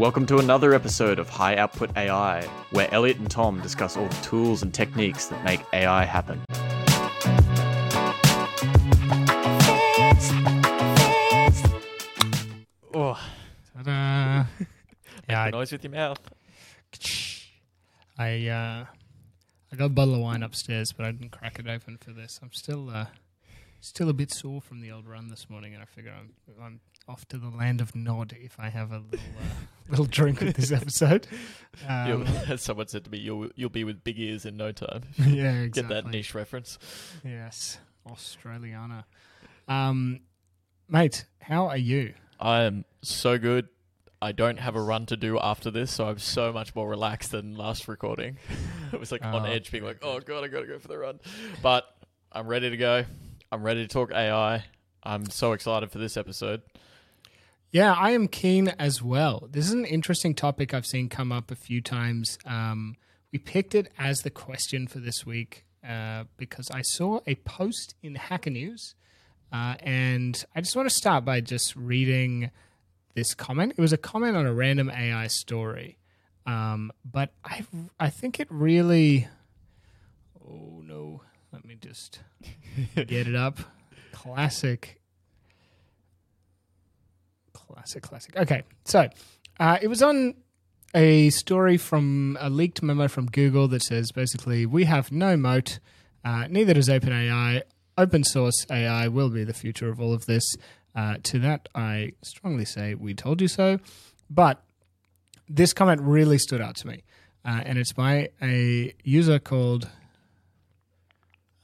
Welcome to another episode of High Output AI, where Elliot and Tom discuss all the tools and techniques that make AI happen. Oh, Ta-da. yeah, I, noise with your mouth. I uh, I got a bottle of wine upstairs, but I didn't crack it open for this. I'm still uh, still a bit sore from the old run this morning, and I figure I'm I'm off to the land of Nod if I have a little uh, little drink with this episode. Um, As someone said to me, you'll you'll be with big ears in no time. yeah, exactly. Get that niche reference. Yes, Australiana. Um, mate, how are you? I am so good. I don't have a run to do after this, so I'm so much more relaxed than last recording. it was like on Oh, edge, being like, "Oh god, I gotta go for the run," but I'm ready to go. I'm ready to talk AI. I'm so excited for this episode. Yeah, I am keen as well. This is an interesting topic I've seen come up a few times. Um, we picked it as the question for this week uh, because I saw a post in Hacker News, uh, and I just want to start by just reading this comment. It was a comment on a random AI story, um, but I I think it really. Oh no! Let me just get it up. Classic Classic, classic. Okay, so uh, it was on a story from a leaked memo from Google that says basically we have no moat, uh, neither does OpenAI. Open source AI will be the future of all of this. Uh, to that, I strongly say we told you so. But this comment really stood out to me, uh, and it's by a user called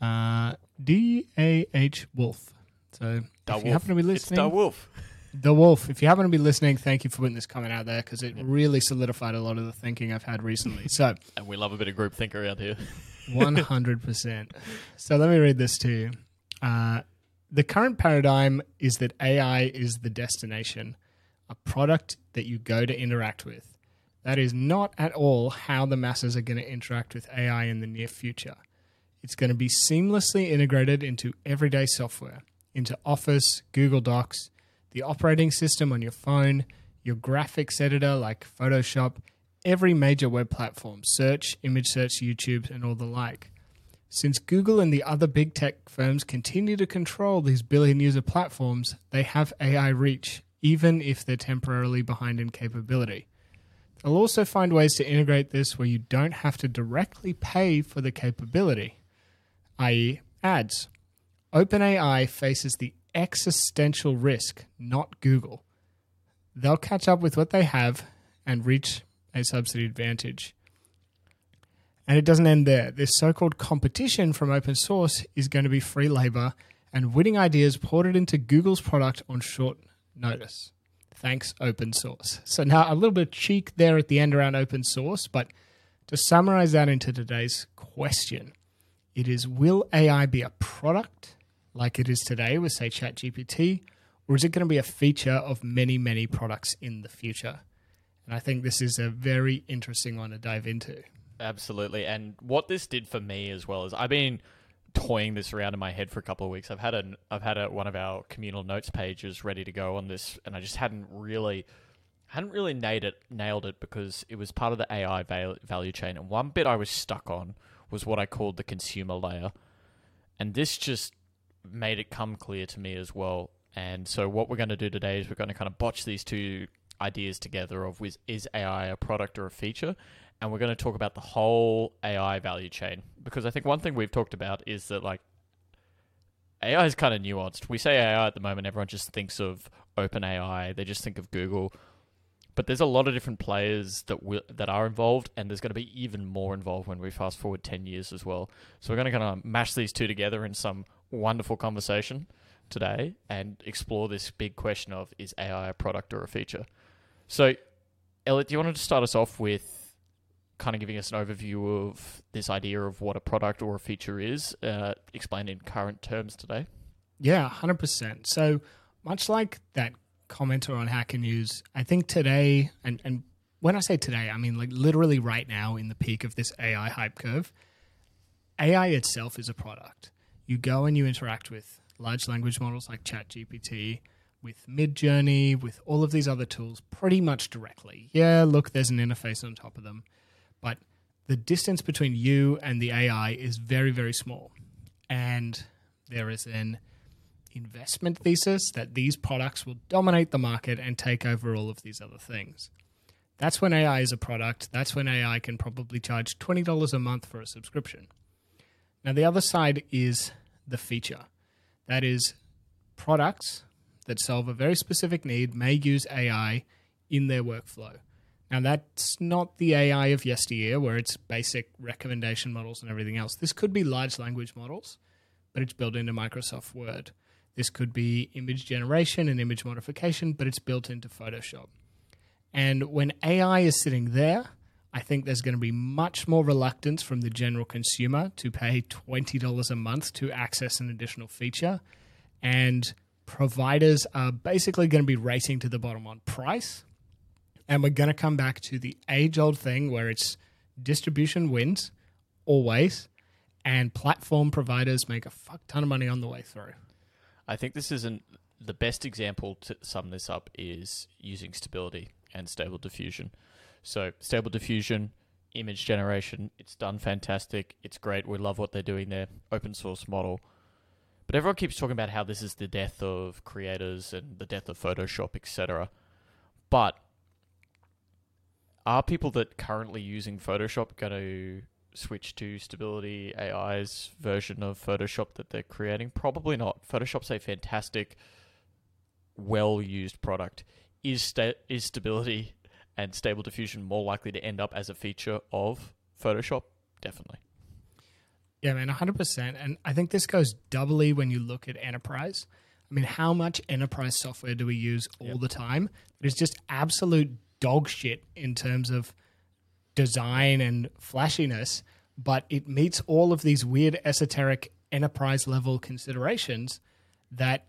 uh, D A H Wolf. So Da if you Wolf. happen to be It's listening, Da Wolf. The Wolf, if you happen to be listening, thank you for putting this comment out there because it really solidified a lot of the thinking I've had recently. So, And we love a bit of group think around here. 100%. so, let me read this to you. Uh, the current paradigm is that AI is the destination, a product that you go to interact with. That is not at all how the masses are going to interact with AI in the near future. It's going to be seamlessly integrated into everyday software, into Office, Google Docs, the operating system on your phone, your graphics editor like Photoshop, every major web platform, search, image search, YouTube, and all the like. Since Google and the other big tech firms continue to control these billion user platforms, they have AI reach, even if they're temporarily behind in capability. They'll also find ways to integrate this where you don't have to directly pay for the capability, i.e., ads. OpenAI faces the existential risk, not Google. They'll catch up with what they have and reach a subsidy advantage. And it doesn't end there. This so called competition from open source is going to be free labor and winning ideas ported into Google's product on short notice. Thanks, open source. So, now a little bit of cheek there at the end around open source, but to summarize that into today's question, it is Will AI be a product like it is today with, say, ChatGPT, or is it going to be a feature of many, many products in the future? And I think this is a very interesting one to dive into. Absolutely. And what this did for me as well is I've been toying this around in my head for a couple of weeks. I've had a I've had a, one of our communal notes pages ready to go on this, and I just hadn't really hadn't really nailed it nailed it because it was part of the AI val- value chain. And one bit I was stuck on was what I called the consumer layer, and this just made it come clear to me as well. And so what we're going to do today is we're going to kind of botch these two ideas together of is, is AI a product or a feature and we're going to talk about the whole AI value chain because I think one thing we've talked about is that like AI is kind of nuanced. We say AI at the moment, everyone just thinks of OpenAI, they just think of Google, but there's a lot of different players that will, that are involved, and there's going to be even more involved when we fast forward ten years as well. So we're going to kind of mash these two together in some wonderful conversation today and explore this big question of is AI a product or a feature. So, Elliot, do you want to start us off with kind of giving us an overview of this idea of what a product or a feature is, uh, explained in current terms today? Yeah, 100%. So, much like that commenter on Hacker News, I think today, and, and when I say today, I mean like literally right now in the peak of this AI hype curve, AI itself is a product. You go and you interact with large language models like ChatGPT, with Midjourney, with all of these other tools pretty much directly. Yeah, look, there's an interface on top of them, but the distance between you and the AI is very, very small. And there is an investment thesis that these products will dominate the market and take over all of these other things. That's when AI is a product. That's when AI can probably charge $20 a month for a subscription. Now, the other side is the feature. That is, products that solve a very specific need may use AI in their workflow. Now, that's not the AI of yesteryear, where it's basic recommendation models and everything else. This could be large language models, but it's built into Microsoft Word. This could be image generation and image modification, but it's built into Photoshop. And when AI is sitting there, I think there's going to be much more reluctance from the general consumer to pay $20 a month to access an additional feature. And providers are basically going to be racing to the bottom on price. And we're going to come back to the age old thing where it's distribution wins always, and platform providers make a fuck ton of money on the way through. I think this isn't the best example to sum this up is using stability and stable diffusion. So, stable diffusion, image generation, it's done fantastic. It's great. We love what they're doing there. Open source model. But everyone keeps talking about how this is the death of creators and the death of Photoshop, etc. But are people that currently using Photoshop going to switch to Stability AI's version of Photoshop that they're creating? Probably not. Photoshop's a fantastic, well used product. Is sta- is Stability and Stable Diffusion more likely to end up as a feature of Photoshop? Definitely. Yeah, man, 100%. And I think this goes doubly when you look at enterprise. I mean, how much enterprise software do we use all Yep. the time? It is just absolute dog shit in terms of design and flashiness, but it meets all of these weird esoteric enterprise level considerations that,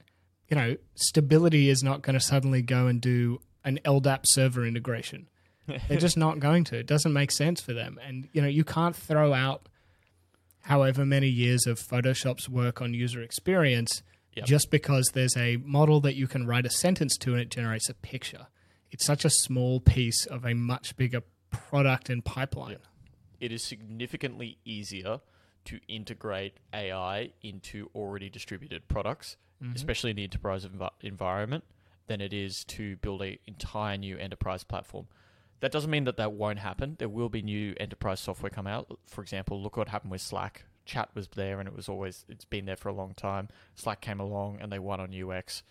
you know, stability is not going to suddenly go and do an LDAP server integration. They're just not going to. It doesn't make sense for them. And, you know, you can't throw out however many years of Photoshop's work on user experience Yep. just because there's a model that you can write a sentence to and it generates a picture. It's such a small piece of a much bigger product and pipeline. it is significantly easier to integrate AI into already distributed products, mm-hmm. especially in the enterprise envi- environment, than it is to build an entire new enterprise platform. That doesn't mean that that won't happen. There will be new enterprise software come out. For example, look what happened with Slack. Chat was there and it was always it's been there for a long time. Slack came along and they won on UX.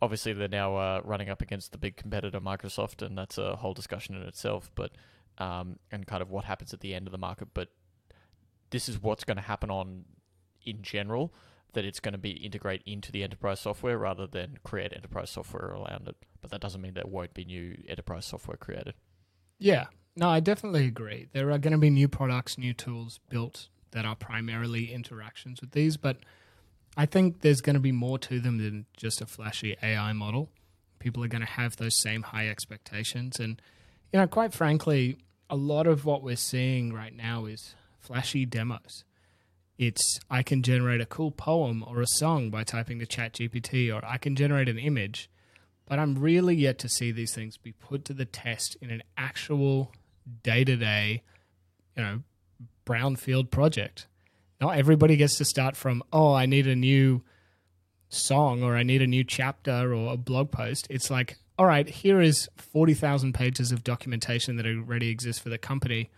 Obviously, they're now uh, running up against the big competitor Microsoft, and that's a whole discussion in itself. But um, and kind of what happens at the end of the market. But this is what's going to happen on in general. That it's going to be integrate into the enterprise software rather than create enterprise software around it. But that doesn't mean there won't be new enterprise software created. Yeah. No, I definitely agree. There are going to be new products, new tools built that are primarily interactions with these, but I think there's going to be more to them than just a flashy AI model. People are going to have those same high expectations. And, you know, quite frankly, a lot of what we're seeing right now is flashy demos. It's I can generate a cool poem or a song by typing to ChatGPT, or I can generate an image but I'm really yet to see these things be put to the test in an actual day to day, you know, brownfield project. Not everybody gets to start from, oh, I need a new song or I need a new chapter or a blog post. It's like, all right, here is 40,000 pages of documentation that already exists for the company.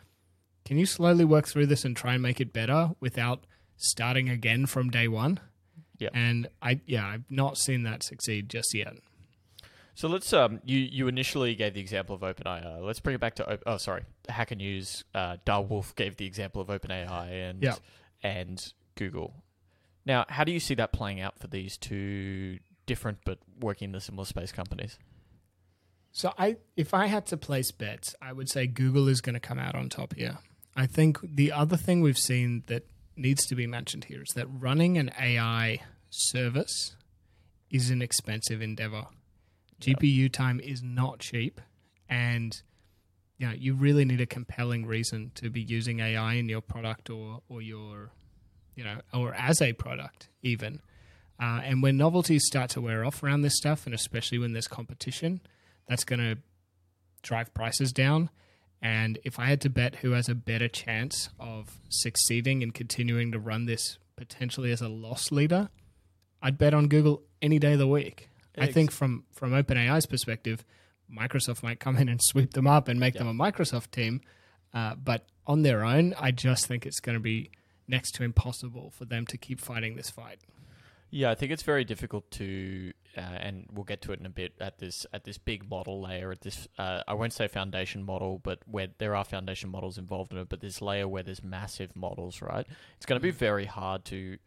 Can you slowly work through this and try and make it better without starting again from day one? Yep. And I, yeah, I've not seen that succeed just yet. So let's um you you initially gave the example of OpenAI. Let's bring it back to oh sorry Hacker News. Uh, Dar Wolf gave the example of OpenAI and Yeah. and Google. Now, how do you see that playing out for these two different but working in the similar space companies? So I if I had to place bets, I would say Google is going to come out on top here. I think the other thing we've seen that needs to be mentioned here is that running an AI service is an expensive endeavor. GPU time is not cheap and you know, you really need a compelling reason to be using AI in your product or or your you know, or as a product even. Uh, and when novelties start to wear off around this stuff, and especially when there's competition, that's going to drive prices down. And if I had to bet who has a better chance of succeeding and continuing to run this potentially as a loss leader, I'd bet on Google any day of the week. I think from from OpenAI's perspective, Microsoft might come in and sweep them up and make them a Microsoft team, uh, but on their own, I just think it's going to be next to impossible for them to keep fighting this fight. Yeah, I think it's very difficult to, uh, and we'll get to it in a bit at this at this big model layer. At this, uh, I won't say foundation model, but where there are foundation models involved in it. But this layer where there's massive models, right? It's going to be very hard to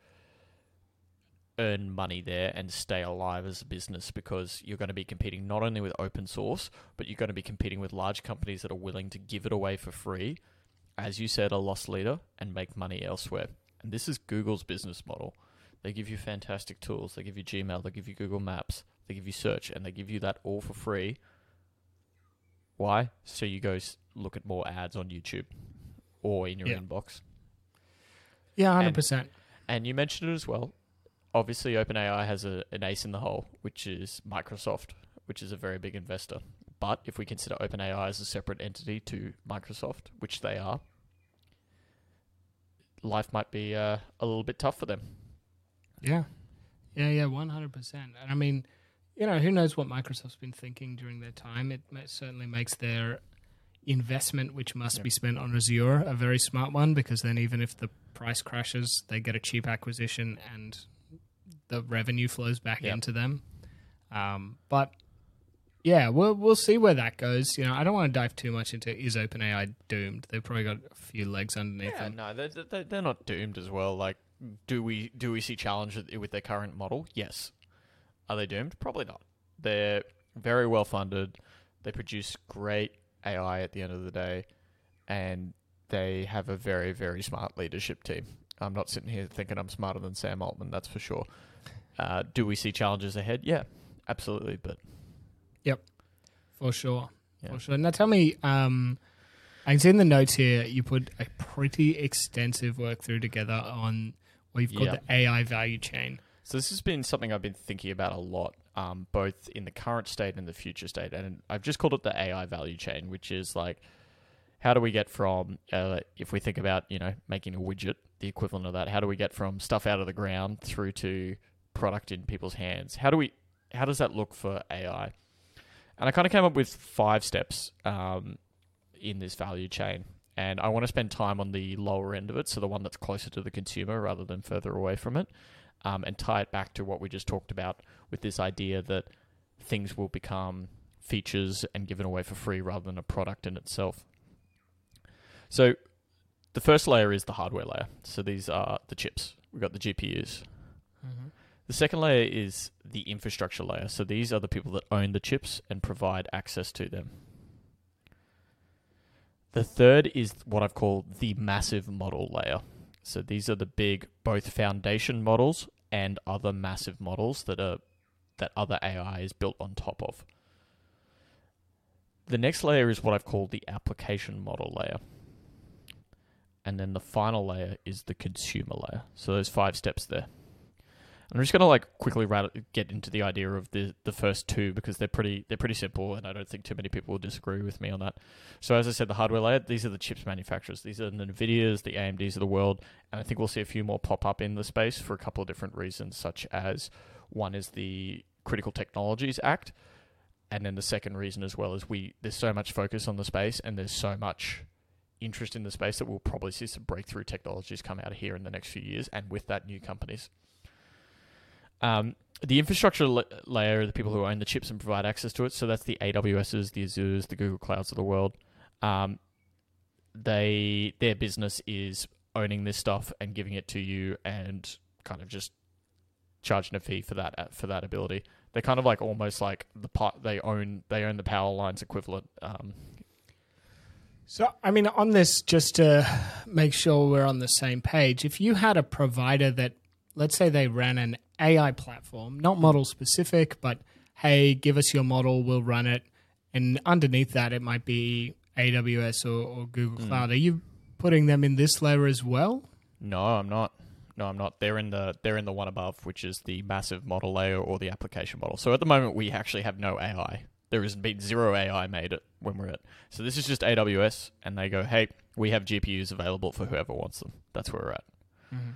earn money there and stay alive as a business because you're going to be competing not only with open source, but you're going to be competing with large companies that are willing to give it away for free, as you said, a loss leader, and make money elsewhere. And this is Google's business model. They give you fantastic tools. They give you Gmail. They give you Google Maps. They give you search, and they give you that all for free. Why? So you go s- look at more ads on YouTube or in your Yeah. inbox. Yeah, hundred And- percent. And you mentioned it as well. Obviously, OpenAI has a, an ace in the hole, which is Microsoft, which is a very big investor. But if we consider OpenAI as a separate entity to Microsoft, which they are, life might be uh, a little bit tough for them. Yeah, yeah, yeah, one hundred percent. And I mean, you know, who knows what Microsoft's been thinking during their time? It certainly makes their investment, which must Yeah. be spent on Azure, a very smart one because then even if the price crashes, they get a cheap acquisition and the revenue flows back Yeah. into them. Um, but yeah, we'll we'll see where that goes. You know, I don't want to dive too much into is OpenAI doomed. They've probably got a few legs underneath Yeah, them. no, they're, they're not doomed as well. Like, do we do we see challenge with- their current model? Yes. Are they doomed? Probably not. They're very well funded. They produce great AI at the end of the day, and they have a very very smart leadership team. I'm not sitting here thinking I'm smarter than Sam Altman. That's for sure. Uh, do we see challenges ahead? Yeah, absolutely. But yep, For sure. Yeah. For sure. Now tell me, um, I can see in the notes here you put a pretty extensive work through together on you've called Yeah. the AI value chain. So this has been something I've been thinking about a lot, um, both in the current state and the future state, and I've just called it the AI value chain, which is like, how do we get from, uh, if we think about, you know, making a widget, the equivalent of that, how do we get from stuff out of the ground through to product in people's hands? How do we, how does that look for AI? And I kind of came up with five steps um, in this value chain. And I want to spend time on the lower end of it, so the one that's closer to the consumer rather than further away from it um, and tie it back to what we just talked about with this idea that things will become features and given away for free rather than a product in itself. So, the first layer is the hardware layer. So, these are the chips. We've got the GPUs. The second layer is the infrastructure layer. So, these are the people that own the chips and provide access to them. The third is what I've called the massive model layer. So these are the big both foundation models and other massive models that are that other AI is built on top of. The next layer is what I've called the application model layer. And then the final layer is the consumer layer. So those five steps there. I'm just gonna like quickly get into the idea of the the first two because they're pretty they're pretty simple and I don't think too many people will disagree with me on that. So as I said, the hardware layer, these are the chips manufacturers. These are the Nvidias, the AMDs of the world, and I think we'll see a few more pop up in the space for a couple of different reasons, such as one is the Critical Technologies Act, and then the second reason as well is we there's so much focus on the space and there's so much interest in the space that we'll probably see some breakthrough technologies come out of here in the next few years, and with that, new companies. Um, the infrastructure la- layer are the people who own the chips and provide access to it. So that's the AWSs, the Azures, the Google Clouds of the world. Um, they their business is owning this stuff and giving it to you, and kind of just charging a fee for that uh, for that ability. They're kind of like almost like the part they own they own the power lines equivalent. Um, So, I mean, on this, just to make sure we're on the same page, if you had a provider that, let's say they ran an AI platform, not model specific, but hey, give us your model, we'll run it. And underneath that, it might be AWS or, or Google hmm. Cloud. Are you putting them in this layer as well? no, I'm not. no, I'm not. They're in the they're in the one above, which is the massive model layer or the application model. So at the moment, we actually have no AI. There has been zero AI made it when we're at. So this is just AWS, and they go, hey, we have GPUs available for whoever wants them. That's where we're at. Mm-hmm.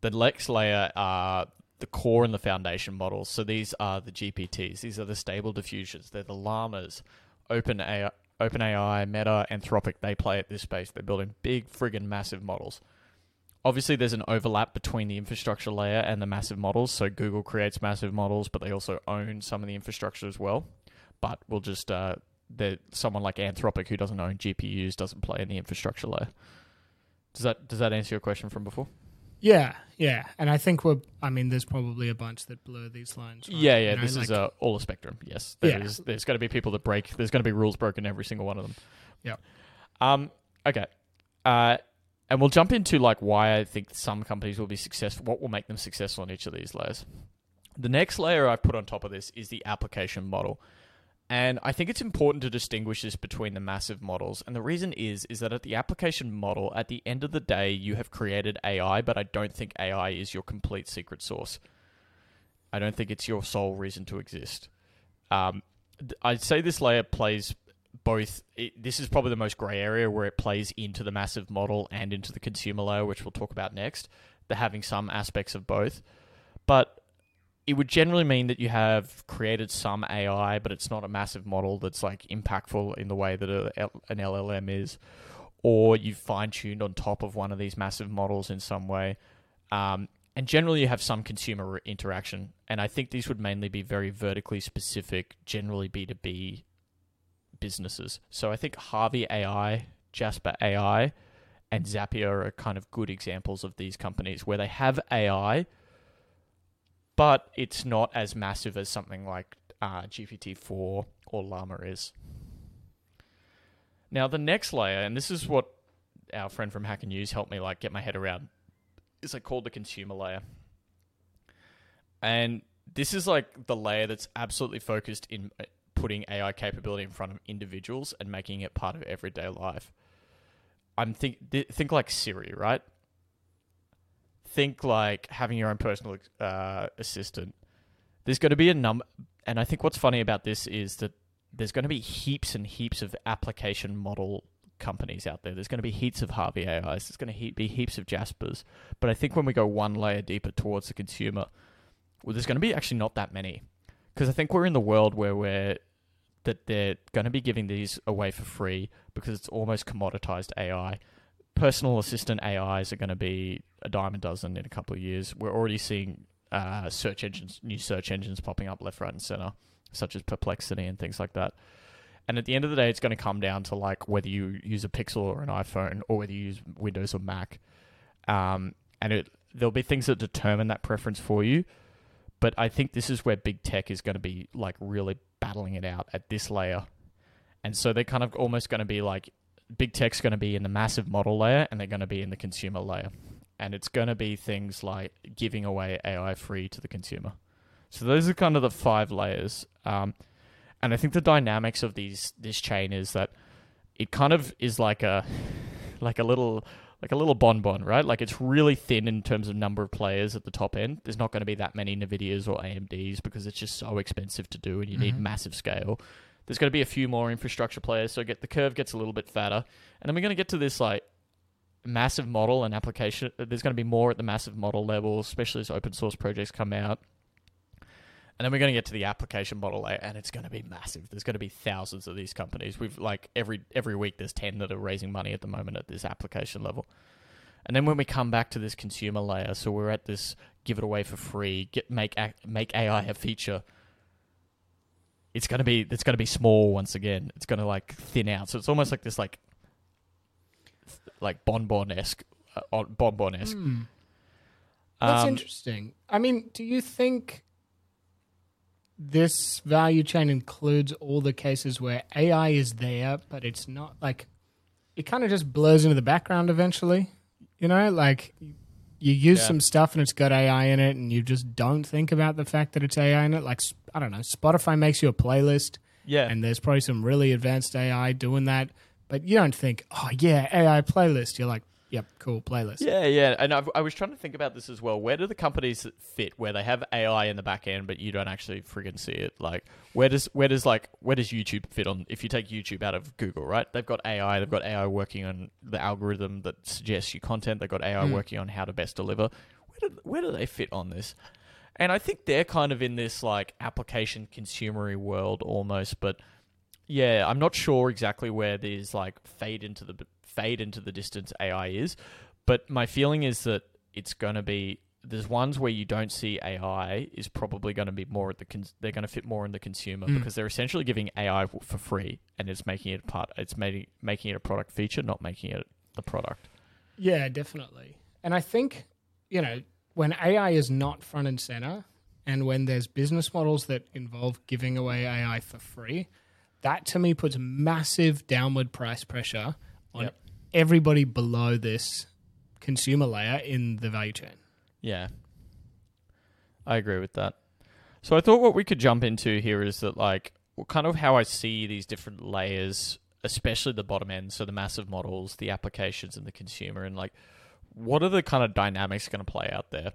The next layer are the core and the foundation models. So these are the GPTs. These are the stable diffusions. They're the llamas, OpenAI, OpenAI, Meta, Anthropic. They play at this space. They're building big, friggin' massive models. Obviously, there's an overlap between the infrastructure layer and the massive models. So Google creates massive models, but they also own some of the infrastructure as well. But we'll just uh, someone like Anthropic who doesn't own GPUs doesn't play in the infrastructure layer. Does that does that answer your question from before? Yeah, yeah, and I think we're. I mean, there's probably a bunch that blur these lines. right? Yeah, yeah. You know, this is like- uh, all a spectrum. Yes, there Yeah. is- There's going to be people that break. There's going to be rules broken every single one of them. Yeah. Um. Okay. Uh, and we'll jump into like why I think some companies will be successful. What will make them successful in each of these layers. The next layer I've put on top of this is the application model. And I think it's important to distinguish this between the massive models. And the reason is is that at the application model, at the end of the day, you have created AI, but I don't think AI is your complete secret source. I don't think it's your sole reason to exist. Um, I'd say this layer plays both. It, this is probably the most gray area where it plays into the massive model and into the consumer layer, which we'll talk about next. They're having some aspects of both, but it would generally mean that you have created some AI, but it's not a massive model that's like impactful in the way that a, an LLM is, or you've fine tuned on top of one of these massive models in some way. Um, and generally, you have some consumer interaction. And I think these would mainly be very vertically specific, generally B2B businesses. So I think Harvey AI, Jasper AI, and Zapier are kind of good examples of these companies where they have AI, but it's not as massive as something like uh, GPT-4 or Llama is. Now the next layer, and this is what our friend from Hacker News helped me like get my head around, is like called the consumer layer. And this is like the layer that's absolutely focused in uh, putting AI capability in front of individuals and making it part of everyday life. I'm think th- think like Siri, right? Think like having your own personal uh, assistant. There's going to be a number, and I think what's funny about this is that there's going to be heaps and heaps of application model companies out there. There's going to be heaps of Harvey AIs. There's going to he- be heaps of Jaspers. But I think when we go one layer deeper towards the consumer, well, there's going to be actually not that many, because I think we're in the world where we're that they're going to be giving these away for free because it's almost commoditized AI. Personal assistant AIs are going to be a dime a dozen in a couple of years. We're already seeing uh, search engines, new search engines popping up left, right, and center, such as Perplexity and things like that. And at the end of the day, it's going to come down to like whether you use a Pixel or an iPhone, or whether you use Windows or Mac. Um, and it there'll be things that determine that preference for you. But I think this is where big tech is going to be like really battling it out at this layer. And so they're kind of almost going to be like big tech's going to be in the massive model layer and they're going to be in the consumer layer. And it's going to be things like giving away AI free to the consumer. So those are kind of the five layers. Um, and I think the dynamics of these this chain is that it kind of is like a like a little like a little bonbon, right? Like it's really thin in terms of number of players at the top end. There's not going to be that many Nvidias or AMDs because it's just so expensive to do, and you need Mhm. massive scale. There's going to be a few more infrastructure players, so get the curve gets a little bit fatter, and then we're going to get to this like massive model and application. Uh, there's going to be more at the massive model level, especially as open source projects come out. And then we're going to get to the application model layer, and it's going to be massive. There's going to be thousands of these companies. We've like every every week there's ten that are raising money at the moment at this application level. And then when we come back to this consumer layer, so we're at this give it away for free, get make make AI a feature. It's gonna be it's gonna be small once again. It's gonna like thin out. So it's almost like this like like bonbon esque uh, bonbon esque. Hmm. That's Um, interesting. I mean, do you think this value chain includes all the cases where AI is there, but it's not like it kind of just blurs into the background eventually? You know, like you use Yeah. some stuff and it's got AI in it, and you just don't think about the fact that it's AI in it. Like, I don't know, Spotify makes you a playlist, yeah, and there's probably some really advanced AI doing that, but you don't think, oh, yeah, AI playlist. You're like, Yep, cool playlist. Yeah, yeah. And I've, I was trying to think about this as well. Where do the companies fit where they have AI in the back end, but you don't actually friggin' see it? Like, where does where does like where does YouTube fit on? If you take YouTube out of Google, right? They've got AI. They've got AI working on the algorithm that suggests you content. They've got AI Mm. working on how to best deliver. Where do where do they fit on this? And I think they're kind of in this like application consumery world almost, but yeah, I'm not sure exactly where these like fade into the fade into the distance AI is, but my feeling is that it's going to be there's ones where you don't see AI is probably going to be more at the cons- they're going to fit more in the consumer Mm. because they're essentially giving AI for free and it's making it part it's making making it a product feature, not making it the product. Yeah, definitely. And I think, you know, when AI is not front and center and when there's business models that involve giving away AI for free, that to me puts massive downward price pressure on Yep. everybody below this consumer layer in the value chain. Yeah. I agree with that. So I thought what we could jump into here is that like kind of how I see these different layers, especially the bottom end, so the massive models, the applications and the consumer and like what are the kind of dynamics going to play out there?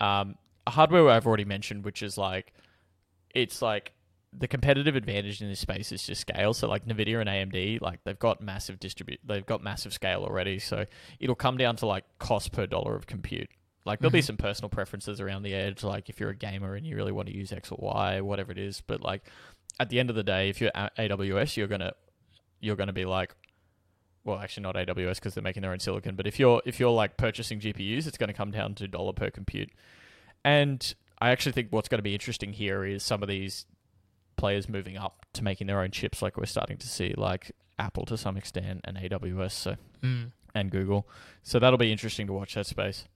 Um, hardware I've already mentioned, which is like it's like the competitive advantage in this space is just scale. So like Nvidia and AMD, like they've got massive distribute, they've got massive scale already. So it'll come down to like cost per dollar of compute. Like there'll be Mhm. some personal preferences around the edge, like if you're a gamer and you really want to use X or Y, whatever it is. But like at the end of the day, if you're at AWS, you're gonna you're gonna be like, well, actually not AWS because they're making their own silicon. But if you're if you're like purchasing GPUs, it's going to come down to dollar per compute. And I actually think what's going to be interesting here is some of these players moving up to making their own chips, like we're starting to see, like Apple to some extent and AWS, so Mm. and Google. So that'll be interesting to watch that space.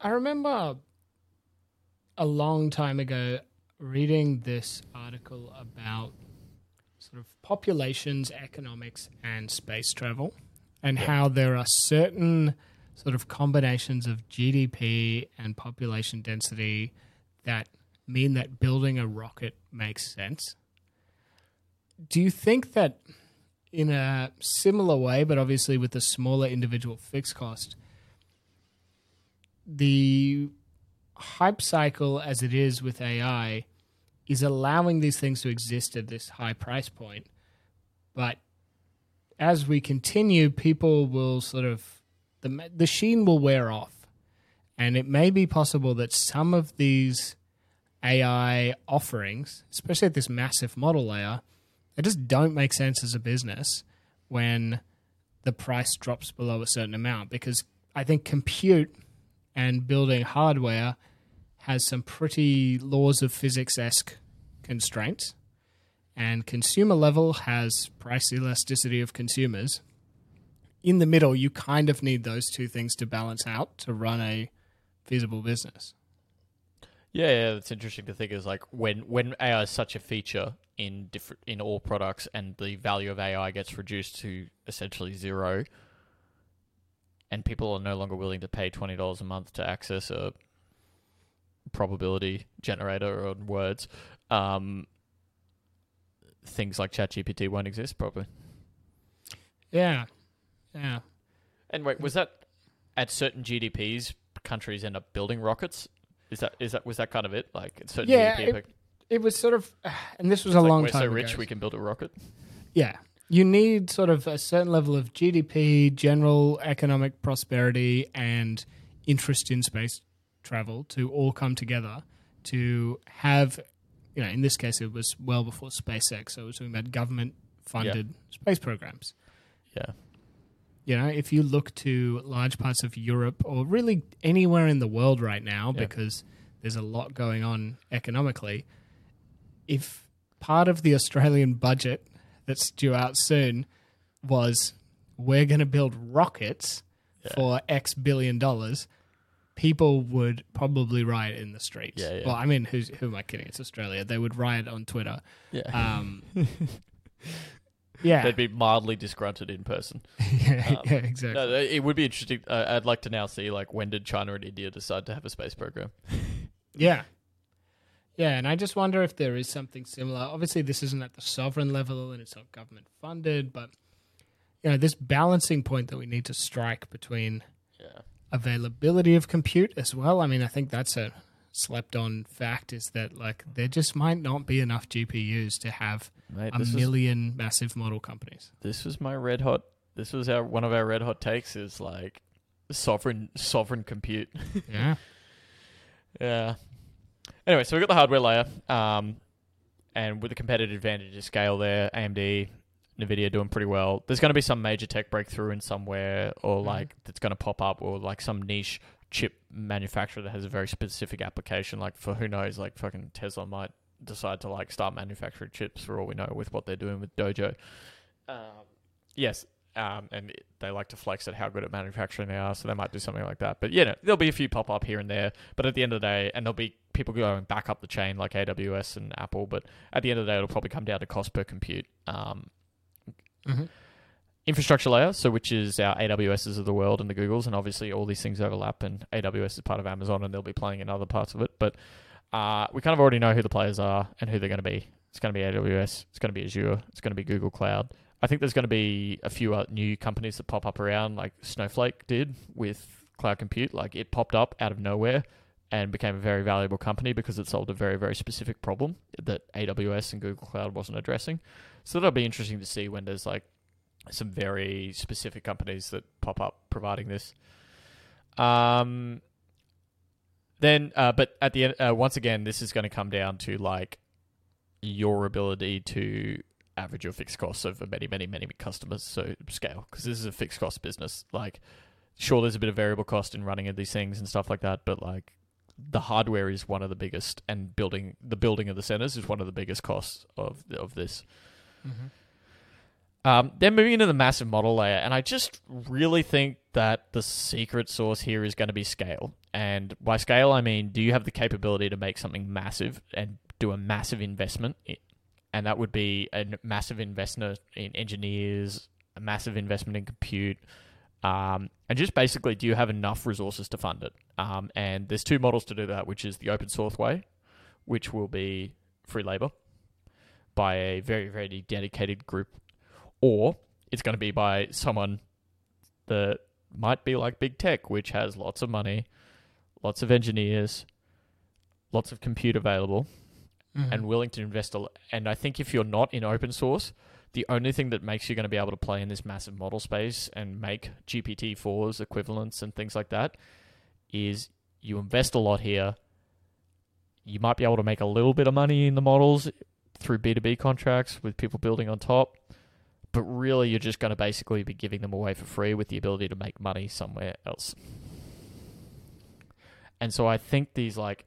I remember a long time ago reading this article about sort of populations, economics, and space travel, and Yeah. how there are certain sort of combinations of GDP and population density that mean that building a rocket makes sense. Do you think that in a similar way, but obviously with a smaller individual fixed cost, the hype cycle as it is with AI is allowing these things to exist at this high price point. But as we continue, people will sort of the the sheen will wear off, and it may be possible that some of these AI offerings, especially at this massive model layer, they just don't make sense as a business when the price drops below a certain amount because I think compute and building hardware has some pretty laws of physics esque constraints, and consumer level has price elasticity of consumers. In the middle, you kind of need those two things to balance out to run a feasible business. Yeah, yeah, that's interesting to think is like when when AI is such a feature in different in all products and the value of AI gets reduced to essentially zero and people are no longer willing to pay twenty dollars a month to access a probability generator on words, um, things like ChatGPT won't exist probably. Yeah, yeah. And wait, was that at certain GDPs countries end up building rockets? Is that is that was that kind of it? Like certain Yeah, GDP, it- It was sort of, and this was a like, long we're time so ago. rich we can build a rocket. Yeah. You need sort of a certain level of GDP, general economic prosperity, and interest in space travel to all come together to have, you know, in this case, it was well before SpaceX. So we're talking about government funded space programs. Yeah. You know, if you look to large parts of Europe or really anywhere in the world right now, Yeah. because there's a lot going on economically, if part of the Australian budget that's due out soon was we're going to build rockets Yeah. for X billion dollars, people would probably riot in the streets. Yeah, yeah. Well, I mean, who's, who am I kidding? It's Australia. They would riot on Twitter. Yeah. Um, yeah. They'd be mildly disgruntled in person. yeah, Um, yeah, exactly. No, it would be interesting. Uh, I'd like to now see like when did China and India decide to have a space program? Yeah. Yeah, and I just wonder if there is something similar. Obviously, this isn't at the sovereign level and it's not government funded, but you know this balancing point that we need to strike between Yeah. availability of compute as well. I mean, I think that's a slept on fact is that like there just might not be enough GPUs to have Mate, a this was million massive model companies. this was my red hot. This was our one of our red hot takes is like sovereign sovereign compute. Yeah. Yeah. Anyway, so we've got the hardware layer, um, and with the competitive advantage of scale there, AMD, Nvidia doing pretty well. There's going to be some major tech breakthrough in somewhere, or Mhm. like that's going to pop up, or like some niche chip manufacturer that has a very specific application. Like for who knows, like fucking Tesla might decide to like start manufacturing chips for all we know with what they're doing with Dojo. Um, yes, um, and they like to flex at how good at manufacturing they are, so they might do something like that. But you know, there'll be a few pop up here and there. But at the end of the day, and there'll be people going back up the chain like AWS and Apple. But at the end of the day, it'll probably come down to cost per compute. Um, Mhm. Infrastructure layer, so which is our AWSs of the world and the Googles, and obviously all these things overlap. And AWS is part of Amazon, and they'll be playing in other parts of it. But uh, we kind of already know who the players are and who they're going to be. It's going to be AWS. It's going to be Azure. It's going to be Google Cloud. I think there's going to be a few uh, new companies that pop up around, like Snowflake did with cloud compute. Like it popped up out of nowhere and became a very valuable company because it solved a very, very specific problem that AWS and Google Cloud wasn't addressing. So that'll be interesting to see when there's like some very specific companies that pop up providing this. Um, then, uh, but at the end, uh, once again, this is going to come down to like your ability to average your fixed costs over many, many, many customers. So scale, because this is a fixed cost business. Like, sure, there's a bit of variable cost in running of these things and stuff like that, but like the hardware is one of the biggest, and building the building of the centers is one of the biggest costs of of this. Um, then moving into the massive model layer, and I just really think that the secret sauce here is going to be scale. And by scale, I mean, do you have the capability to make something massive and do a massive investment? And that would be a massive investment in engineers, a massive investment in compute, um, and just basically, do you have enough resources to fund it? Um, and there's two models to do that, which is the open source way, which will be free labor by a very, very dedicated group or it's going to be by someone that might be like big tech, which has lots of money, lots of engineers, lots of compute available, Mm-hmm. and willing to invest. A and I think if you're not in open source, the only thing that makes you going to be able to play in this massive model space and make GPT fours equivalents and things like that is you invest a lot here. You might be able to make a little bit of money in the models through B2B contracts with people building on top. But really, you're just going to basically be giving them away for free with the ability to make money somewhere else. And so I think these like,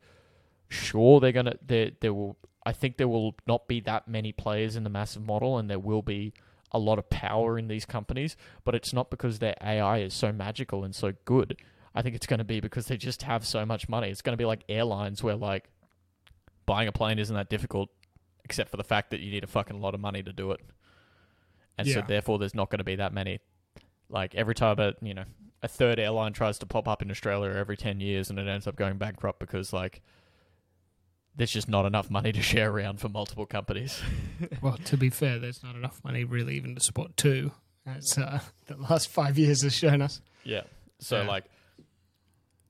sure, they're gonna there there will I think there will not be that many players in the massive model, and there will be a lot of power in these companies. But it's not because their AI is so magical and so good. I think it's going to be because they just have so much money. It's going to be like airlines where like buying a plane isn't that difficult, except for the fact that you need a fucking lot of money to do it. And so therefore, there's not going to be that many. Like every time a you know a third airline tries to pop up in Australia every ten years, and it ends up going bankrupt because like there's just not enough money to share around for multiple companies. Well, to be fair, there's not enough money really even to support two, as uh, the last five years has shown us. Yeah. So Yeah. like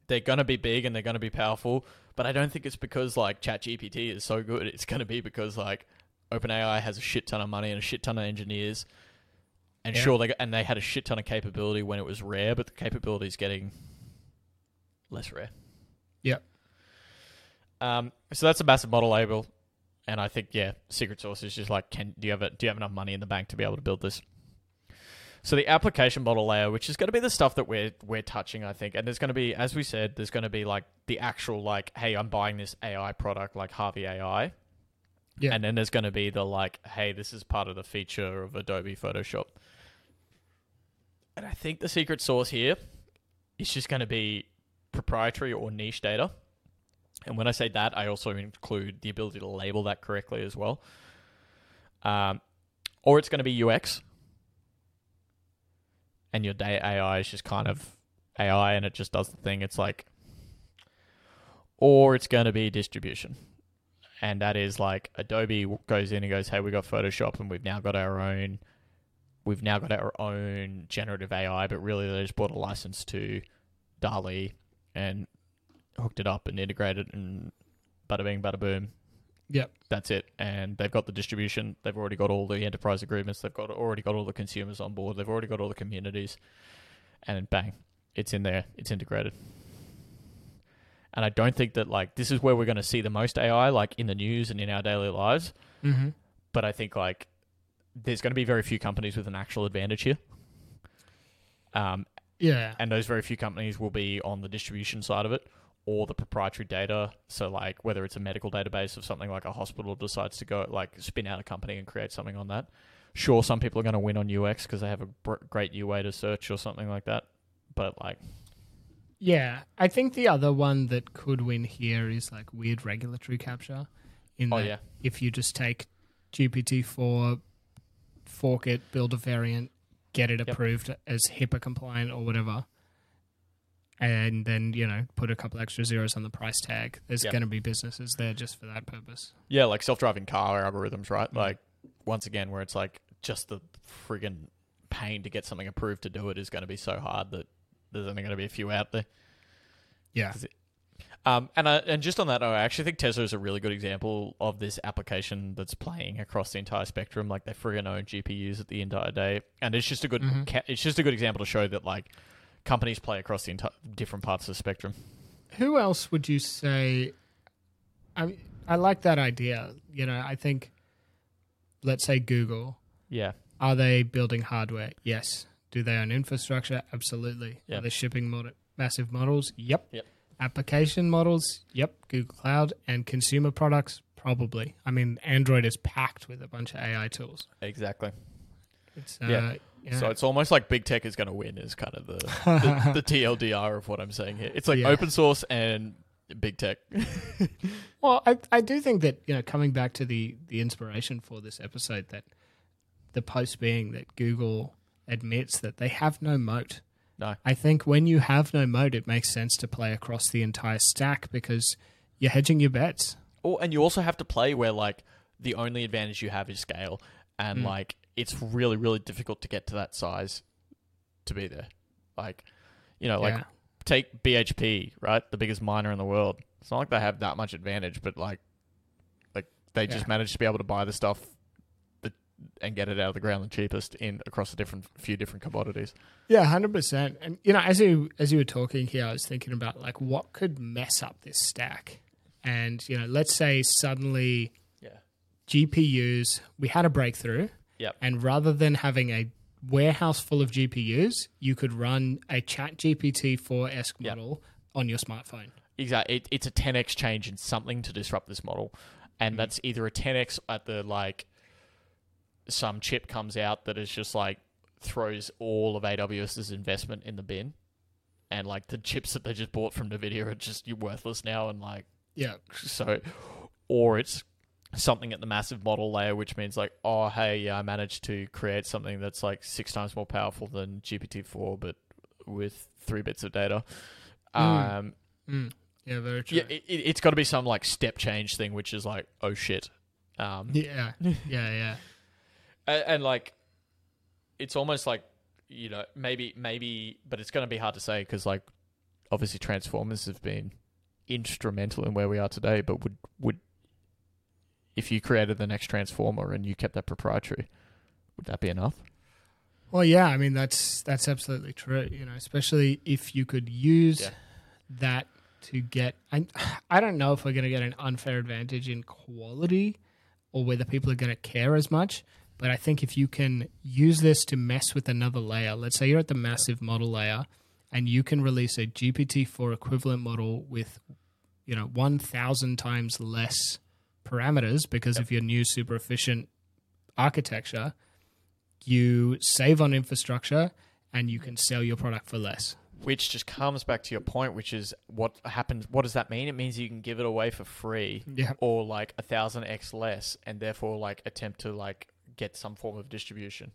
they're gonna be big and they're gonna be powerful, but I don't think it's because like ChatGPT is so good. It's gonna be because like OpenAI has a shit ton of money and a shit ton of engineers. And Yeah. sure they got, and they had a shit ton of capability when it was rare, but the capability is getting less rare. Yep. Um, so that's a massive model label, and I think yeah, secret source is just like, can do you have a, do you have enough money in the bank to be able to build this? So the application model layer, which is going to be the stuff that we're we're touching, I think, and there's going to be, as we said, there's going to be like the actual like, hey, I'm buying this AI product like Harvey AI, Yeah. and then there's going to be the like, hey, this is part of the feature of Adobe Photoshop, and I think the secret source here is just going to be proprietary or niche data. And when I say that, I also include the ability to label that correctly as well. Um, or it's going to be UX, and your data AI is just kind of AI, and it just does the thing. It's like, or it's going to be distribution, and that is like Adobe goes in and goes, "Hey, we got Photoshop, and we've now got our own we've now got our own generative AI, but really they just bought a license to DALL-E and hooked it up and integrated and bada bing, bada boom. Yep. That's it. And they've got the distribution. They've already got all the enterprise agreements. They've got already got all the consumers on board. They've already got all the communities. And bang, it's in there. It's integrated. And I don't think that like this is where we're going to see the most AI, like in the news and in our daily lives. Mm-hmm. But I think like there's going to be very few companies with an actual advantage here. Um, Yeah. and those very few companies will be on the distribution side of it or the proprietary data. So, like whether it's a medical database of something like a hospital decides to go like spin out a company and create something on that. Sure, some people are going to win on UX because they have a br- great way to search or something like that. But like, Yeah, I think the other one that could win here is like weird regulatory capture. In oh that yeah, if you just take GPT four, fork it, build a variant, get it Yep. approved as HIPAA compliant or whatever, and then you know put a couple extra zeros on the price tag. There's Yep. going to be businesses there just for that purpose. yeah, like self-driving car algorithms, right? Mm. Like once again, where it's like just the friggin' pain to get something approved to do it is going to be so hard that there's only going to be a few out there. Yeah, Um, and I, and just on that I actually think Tesla is a really good example of this application that's playing across the entire spectrum. Like they friggin' own GPUs at the entire day, and it's just a good Mhm. ca- it's just a good example to show that like companies play across the entire different parts of the spectrum. who else would you say? I I like that idea. You know, I think. Let's say Google. Yeah, Are they building hardware? Yes. Do they own infrastructure? Absolutely. Yeah. Are they shipping mod- massive models? Yep. Yep. Application models? Yep. Google Cloud and consumer products? Probably. I mean, Android is packed with a bunch of AI tools. exactly. It's, uh, Yeah. yeah. So it's almost like big tech is going to win. Is kind of the, the the TLDR of what I'm saying here. It's like Yeah. open source and big tech. Well, I I do think that you know coming back to the the inspiration for this episode that the post being that Google admits that they have no moat. No. I think when you have no moat, it makes sense to play across the entire stack because you're hedging your bets. Oh, and you also have to play where like the only advantage you have is scale, and Mm. like it's really really difficult to get to that size to be there. Like, you know, like Yeah. take BHP, right, the biggest miner in the world. It's not like they have that much advantage, but like, like they just managed to be able to buy the stuff and get it out of the ground the cheapest in across a different few different commodities. Yeah, hundred percent. And you know, as you as you were talking here, I was thinking about like what could mess up this stack. And you know, let's say suddenly Yeah. GPUs, we had a breakthrough. Yep. And rather than having a warehouse full of GPUs, you could run a Chat GPT 4 esque Yep. model on your smartphone. Exactly. It, it's a 10x change in something to disrupt this model. And Mm. that's either a 10x at the like some chip comes out that is just like throws all of AWS's investment in the bin. And like the chips that they just bought from Nvidia are just worthless now and like Yeah. so or it's something at the massive model layer which means like oh hey yeah I managed to create something that's like six times more powerful than GPT-4 but with 3 bits of data. Mm. Um Mm. Yeah, very true. yeah, it, it's got to be some like step change thing, which is like, oh shit, um, yeah. Yeah. Yeah. And, and like, it's almost like you know maybe maybe, but it's going to be hard to say because like, obviously Transformers have been instrumental in where we are today. But would would if you created the next Transformer and you kept that proprietary, would that be enough? Well, yeah, I mean that's that's absolutely true. You know, especially if you could use Yeah. that to get. I I don't know if we're going to get an unfair advantage in quality, or whether people are going to care as much. But I think if you can use this to mess with another layer, let's say you're at the massive model layer, and you can release a GPT four equivalent model with, you know, one thousand times less parameters because of your new super efficient architecture you save on infrastructure and you can sell your product for less. Which just comes back to your point, which is what happens. What does that mean? It means you can give it away for free. Yeah. or like a thousand x less, and therefore like attempt to like get some form of distribution.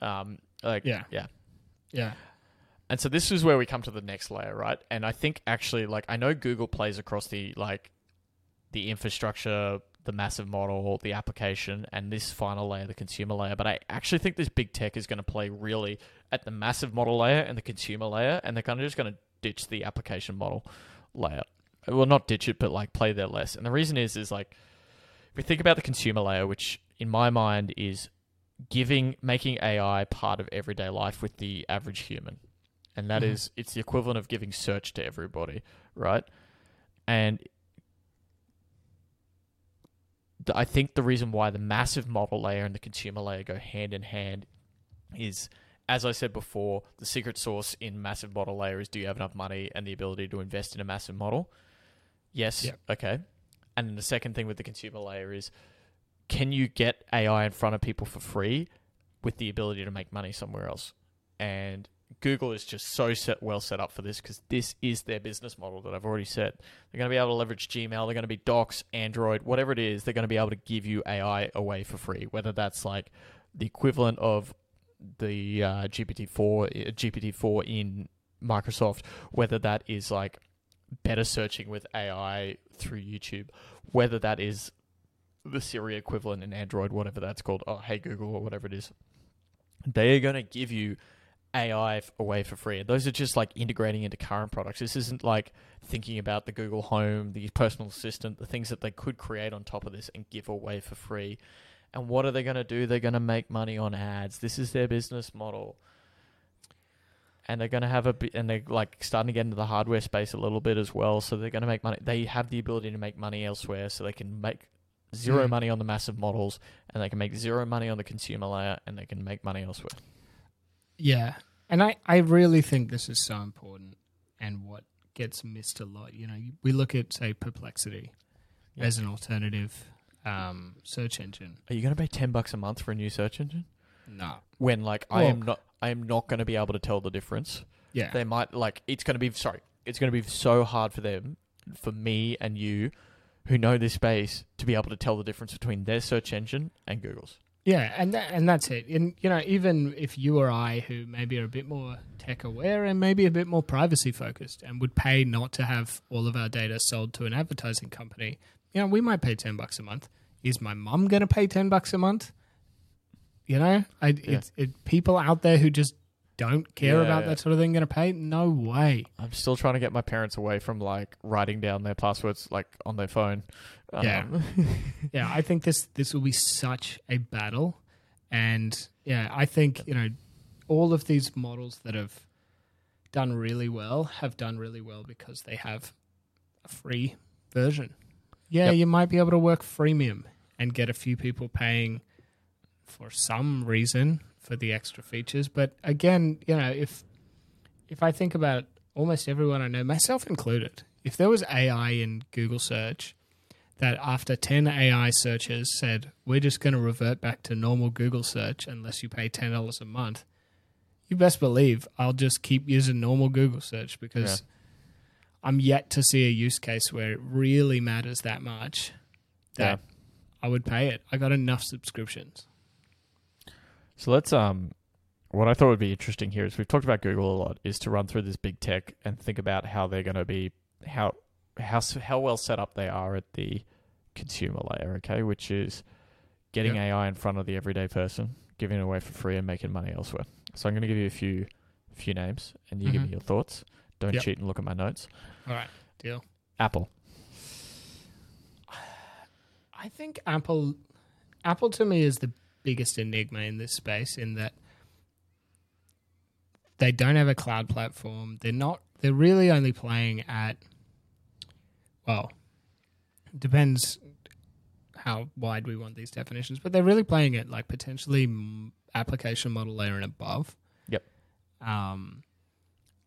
Um, like Yeah. yeah. Yeah. And so this is where we come to the next layer, right? And I think actually, like, I know Google plays across the like the infrastructure, the massive model, the application, and this final layer, the consumer layer. But I actually think this big tech is going to play really at the massive model layer and the consumer layer, and they're kind of just going to ditch the application model layer. Well, not ditch it, but like play there less. And the reason is, is like if we think about the consumer layer, which in my mind is giving, making AI part of everyday life with the average human, and that Mhm. is, it's the equivalent of giving search to everybody, right? And I think the reason why the massive model layer and the consumer layer go hand in hand is, as I said before, the secret sauce in massive model layer is do you have enough money and the ability to invest in a massive model? Yes. Yep. Okay. And then the second thing with the consumer layer is can you get AI in front of people for free with the ability to make money somewhere else? And Google is just so set, well set up for this because this is their business model that I've already said. They're going to be able to leverage Gmail. They're going to be Docs, Android, whatever it is. They're going to be able to give you AI away for free. Whether that's like the equivalent of the uh, GPT-4, uh, GPT-4 in Microsoft, whether that is like better searching with AI through YouTube, whether that is the Siri equivalent in Android, whatever that's called, oh Hey Google or whatever it is. They are going to give you AI away for free. Those are just like integrating into current products. This isn't like thinking about the Google Home, the personal assistant, the things that they could create on top of this and give away for free. And what are they going to do? They're going to make money on ads. This is their business model. And they're going to have a bit, and they're like starting to get into the hardware space a little bit as well. So they're going to make money. They have the ability to make money elsewhere. So they can make zero Mm. money on the massive models and they can make zero money on the consumer layer and they can make money elsewhere. Yeah. And I, I really think this is so important and what gets missed a lot. You know, we look at, say, Perplexity Yeah. as an alternative um, search engine. Are you going to pay 10 bucks a month for a new search engine? No. When like I am not I am not going to be able to tell the difference. Yeah. They might like it's going to be sorry, it's going to be so hard for them for me and you who know this space to be able to tell the difference between their search engine and Google's. Yeah, and that, and that's it. And you know, even if you or I, who maybe are a bit more tech aware and maybe a bit more privacy focused, and would pay not to have all of our data sold to an advertising company, you know, we might pay ten bucks a month. Is my mum going to pay ten bucks a month? You know, I, it's it, people out there who just don't care Yeah, about yeah. that sort of thing going to pay. No way. I'm still trying to get my parents away from like writing down their passwords like on their phone. Yeah. Um, yeah, I think this this will be such a battle, and yeah, I think you know all of these models that have done really well have done really well because they have a free version. Yeah, Yep. you might be able to work freemium and get a few people paying for some reason for the extra features, but again, you know, if if I think about almost everyone I know, myself included, if there was AI in Google search that after 10 AI searches said, we're just going to revert back to normal Google search unless you pay $10 a month, you best believe I'll just keep using normal Google search because I'm yet to see a use case where it really matters that much that I would pay it. I got enough subscriptions. So let's um what I thought would be interesting here is we've talked about Google a lot is to run through this big tech and think about how they're going to be how how how well set up they are at the consumer layer, okay, which is getting Yep. AI in front of the everyday person, giving it away for free and making money elsewhere. So I'm going to give you a few few names and you give Mhm. me your thoughts. Don't Yep. cheat and look at my notes. All right, deal. Apple. I think Apple Apple to me is the biggest enigma in this space in that they don't have a cloud platform. They're not they're really only playing at well, depends how wide we want these definitions, but they're really playing at like potentially application model layer and above. Yep. Um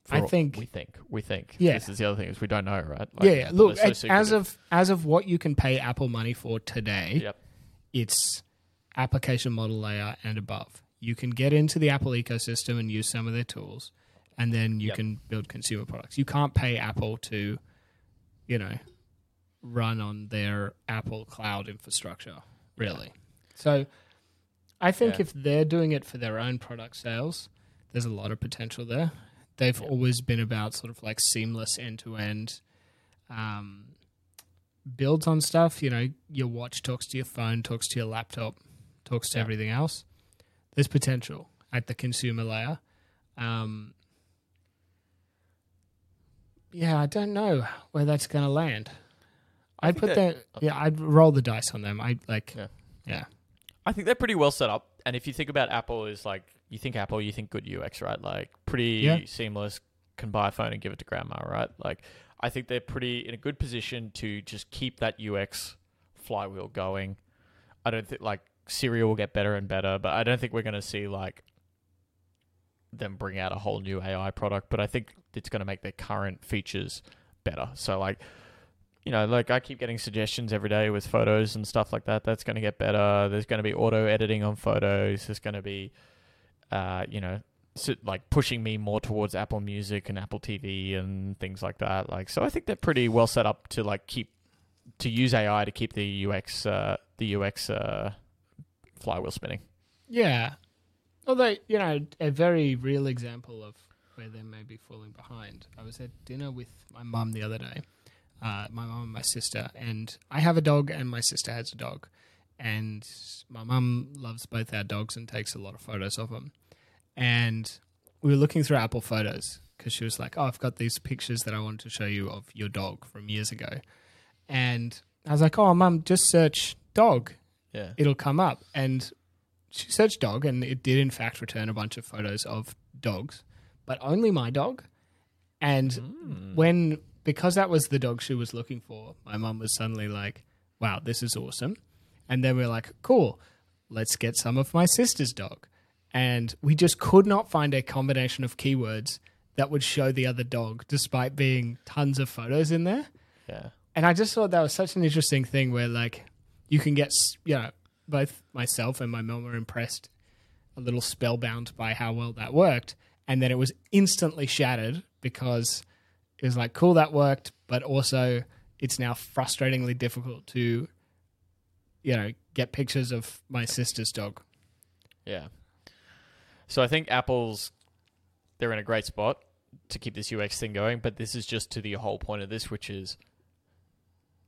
For I think- we think we think. Yeah. This is the other thing is we don't know, right? Like, yeah, yeah. Look, so as- as of as of what you can pay Apple money for today, Yep. it's application model layer and above. You can get into the Apple ecosystem and use some of their tools, and then you Yep. can build consumer products. You can't pay Apple to, you know, run on their Apple cloud infrastructure, really. So I think Yeah. if they're doing it for their own product sales, there's a lot of potential there. They've Yeah. always been about sort of like seamless end to end um, builds on stuff. You know, your watch talks to your phone, talks to your laptop, talks to Yeah. everything else. There's potential at the consumer layer. Um, yeah, I don't know where that's going to land. I'd put that- that. Yeah, I'd roll the dice on them. I like. Yeah. yeah. I think they're pretty well set up. And if you think about Apple, is like you think Apple, you think good UX, right? Like pretty Yeah. seamless. Can buy a phone and give it to grandma, right? Like I think they're pretty in a good position to just keep that UX flywheel going. I don't think like Siri will get better and better, but I don't think we're going to see like them bring out a whole new AI product. But I think it's going to make their current features better. So like you know, like I keep getting suggestions every day with photos and stuff like that. That's going to get better. There's going to be auto editing on photos. There's going to be, uh, you know, like pushing me more towards Apple Music and Apple TV and things like that. Like, so I think they're pretty well set up to like keep to use AI to keep the UX, uh, the UX uh, flywheel spinning. Yeah. Although, you know, a very real example of where they may be falling behind. I was at dinner with my mum the other day, uh, my mum and my sister, and I have a dog and my sister has a dog. And my mum loves both our dogs and takes a lot of photos of them. And we were looking through Apple Photos because she was like, Oh, I've got these pictures that I wanted to show you of your dog from years ago. And I was like, Oh, mum, just search dog Yeah. it'll come up. And she searched dog, and it did in fact return a bunch of photos of dogs, but only my dog. And Hmm. when because that was the dog she was looking for, my mum was suddenly like, "Wow, this is awesome." And then we are like, "Cool, let's get some of my sister's dog." And we just could not find a combination of keywords that would show the other dog, despite being tons of photos in there Yeah. and I just thought that was such an interesting thing where like you can get you know both myself and my mum were impressed a little spellbound by how well that worked and then it was instantly shattered because it was like cool that worked but also it's now frustratingly difficult to you know get pictures of my sister's dog Yeah. So I think Apple's they're in a great spot to keep this UX thing going, but this is just to the whole point of this, which is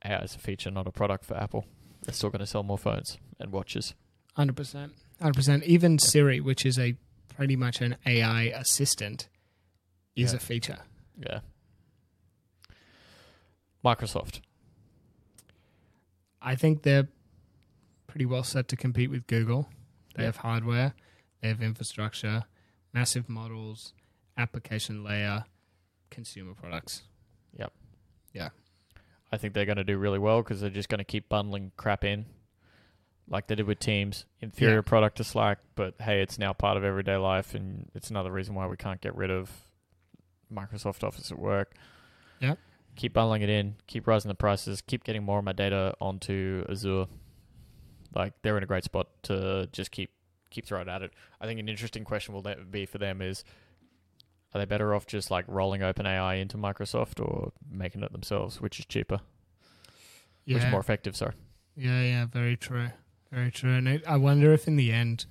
AI is a feature, not a product for Apple. They're still going to sell more phones and watches. 100% 100% even Siri which is a pretty much an AI assistant is Yeah. a feature Yeah. Microsoft. I think they're pretty well set to compete with Google. They Yeah. have hardware, they have infrastructure, massive models, application layer, consumer products. Yep. Yeah. I think they're going to do really well because they're just going to keep bundling crap in, like they did with Teams. Inferior Yeah. product to Slack, but hey, it's now part of everyday life, and it's another reason why we can't get rid of Microsoft Office at work. Yep. Keep bundling it in, keep rising the prices, keep getting more of my data onto Azure. Like they're in a great spot to just keep keep throwing at it. I think an interesting question will that be for them is are they better off just like rolling OpenAI into Microsoft or making it themselves, which is cheaper, which is more effective? Sorry. yeah, yeah, very true. Very true. And it, I wonder if in the end,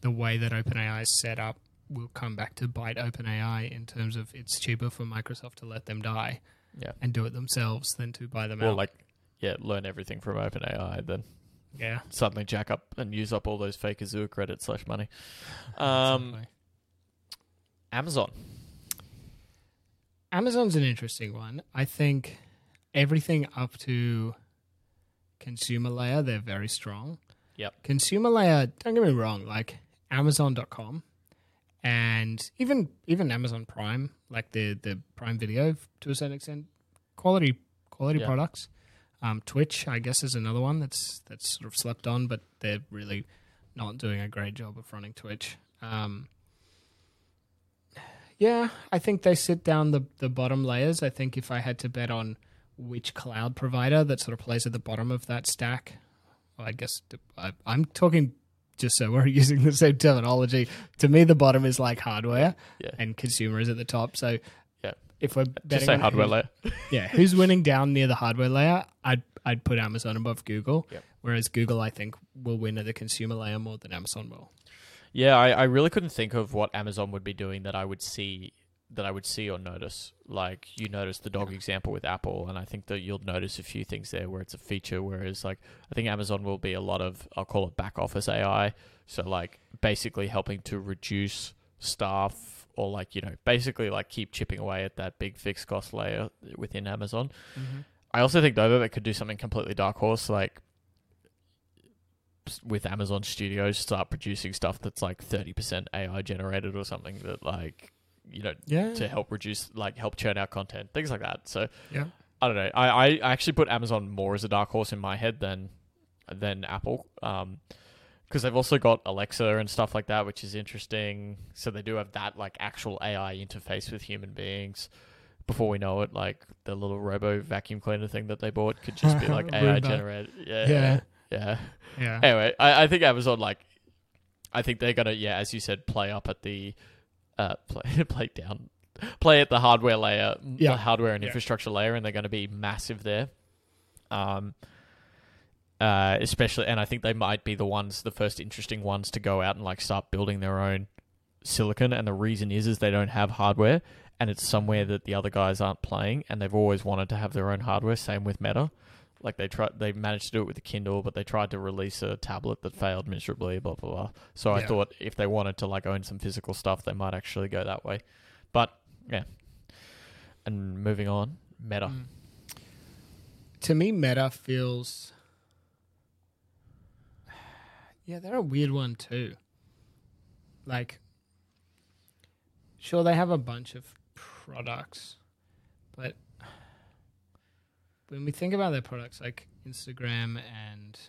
the way that OpenAI is set up will come back to bite OpenAI in terms of it's cheaper for Microsoft to let them die Yeah. and do it themselves than to buy them Or out. like, yeah, learn everything from OpenAI, then yeah. suddenly jack up and use up all those fake Azure credits slash money. Um, exactly. Amazon. Amazon's an interesting one. I think everything up to consumer layer, they're very strong. Yep. Consumer layer, don't get me wrong, like Amazon.com and even even Amazon Prime, like the the Prime Video to a certain extent, quality quality Yeah. products. Um, Twitch, I guess, is another one that's that's sort of slept on, but they're really not doing a great job of running Twitch. Um, yeah, I think they sit down the the bottom layers. I think if I had to bet on which cloud provider that sort of plays at the bottom of that stack, well, I guess I, I'm talking just so we're using the same terminology. To me, the bottom is like hardware, Yeah. and consumer is at the top. So, Yeah. if we're Just betting say on hardware layer. yeah, who's winning down near the hardware layer? I'd I'd put Amazon above Google. Yep. Whereas Google, I think, will win at the consumer layer more than Amazon will. Yeah, I, I really couldn't think of what Amazon would be doing that I would see that I would see or notice. Like you notice the dog example with Apple, and I think that you'll notice a few things there where it's a feature. Whereas like I think Amazon will be a lot of I'll call it back office AI. So like basically helping to reduce staff or like you know basically like keep chipping away at that big fixed cost layer within Amazon. Mm-hmm. I also think though that they could do something completely dark horse, like with Amazon Studios, start producing stuff that's like thirty percent AI generated or something that like you know Yeah. to help reduce like help churn out content, things like that. So Yeah. I don't know. I, I actually put Amazon more as a dark horse in my head than than Apple. Um because they've also got Alexa and stuff like that, which is interesting. So they do have that like actual AI interface with human beings. Before we know it, like the little robo vacuum cleaner thing that they bought could just be like AI generated. Yeah, Yeah. Yeah. Yeah. Anyway, I, I think Amazon like, I think they're gonna yeah, as you said, play up at the, uh, play play down, play at the hardware layer, Yeah. the hardware and Yeah. infrastructure layer, and they're going to be massive there. Um, uh, especially, and I think they might be the ones, the first interesting ones to go out and like start building their own silicon. And the reason is, is they don't have hardware, and it's somewhere that the other guys aren't playing, and they've always wanted to have their own hardware. Same with Meta. Like they tried, they managed to do it with the Kindle, but they tried to release a tablet that failed miserably. Blah blah blah. So I thought if they wanted to like own some physical stuff, they might actually go that way. But yeah. And moving on, Meta. Mm. To me, Meta feels. Yeah, they're a weird one too. Like, sure, they have a bunch of products, but when we think about their products like Instagram and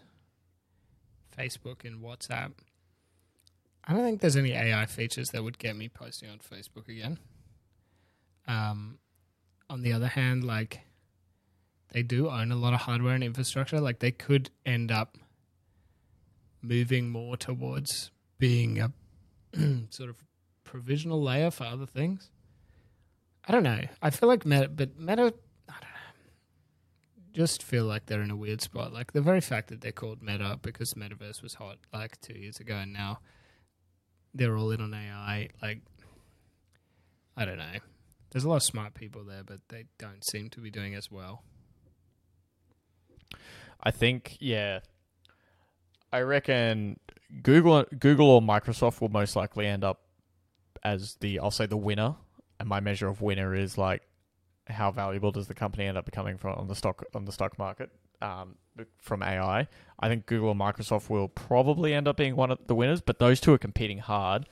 Facebook and WhatsApp, I don't think there's any AI features that would get me posting on Facebook again. Um, on the other hand, like they do own a lot of hardware and infrastructure. Like they could end up moving more towards being a sort of provisional layer for other things. I don't know. I feel like Meta, but Meta. Just feel like they're in a weird spot. Like the very fact that they're called Meta because Metaverse was hot like two years ago, and now they're all in on AI. Like, I don't know. There's a lot of smart people there, but they don't seem to be doing as well. I think yeah. I reckon Google Google or Microsoft will most likely end up as the I'll say the winner. And my measure of winner is like how valuable does the company end up becoming from on the stock on the stock market um, from AI. I think Google and Microsoft will probably end up being one of the winners, but those two are competing hard.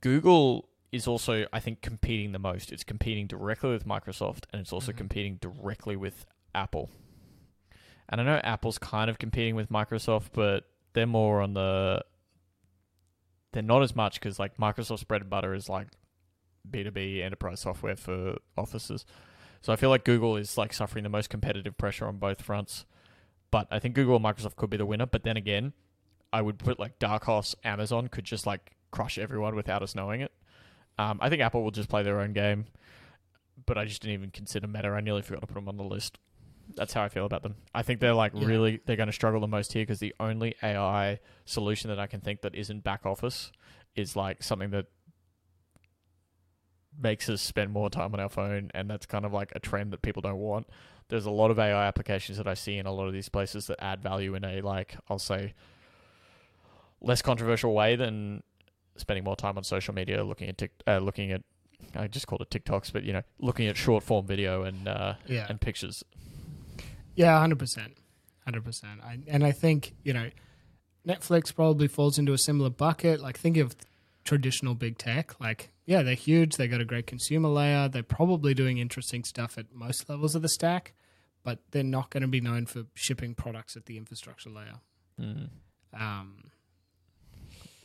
Google is also, I think, competing the most. It's competing directly with Microsoft, and it's also Mhm. competing directly with Apple. And I know Apple's kind of competing with Microsoft, but they're more on the. They're not as much because like Microsoft's bread and butter is like B two B enterprise software for offices. So I feel like Google is like suffering the most competitive pressure on both fronts. But I think Google and Microsoft could be the winner. But then again, I would put like Dark Horse Amazon could just like crush everyone without us knowing it. Um, I think Apple will just play their own game. But I just didn't even consider Meta. I nearly forgot to put them on the list. That's how I feel about them. I think they're like Yeah. really they're going to struggle the most here because the only AI solution that I can think that isn't back office is like something that makes us spend more time on our phone, and that's kind of like a trend that people don't want. There's a lot of AI applications that I see in a lot of these places that add value in a like I'll say less controversial way than spending more time on social media, looking at tic- uh, looking at I just called it TikToks, but you know, looking at short form video and uh, Yeah. and pictures. Yeah, hundred percent, hundred percent. And I think you know, Netflix probably falls into a similar bucket. Like, think of traditional big tech. Like, yeah, they're huge. They got a great consumer layer. They're probably doing interesting stuff at most levels of the stack, but they're not going to be known for shipping products at the infrastructure layer. Um,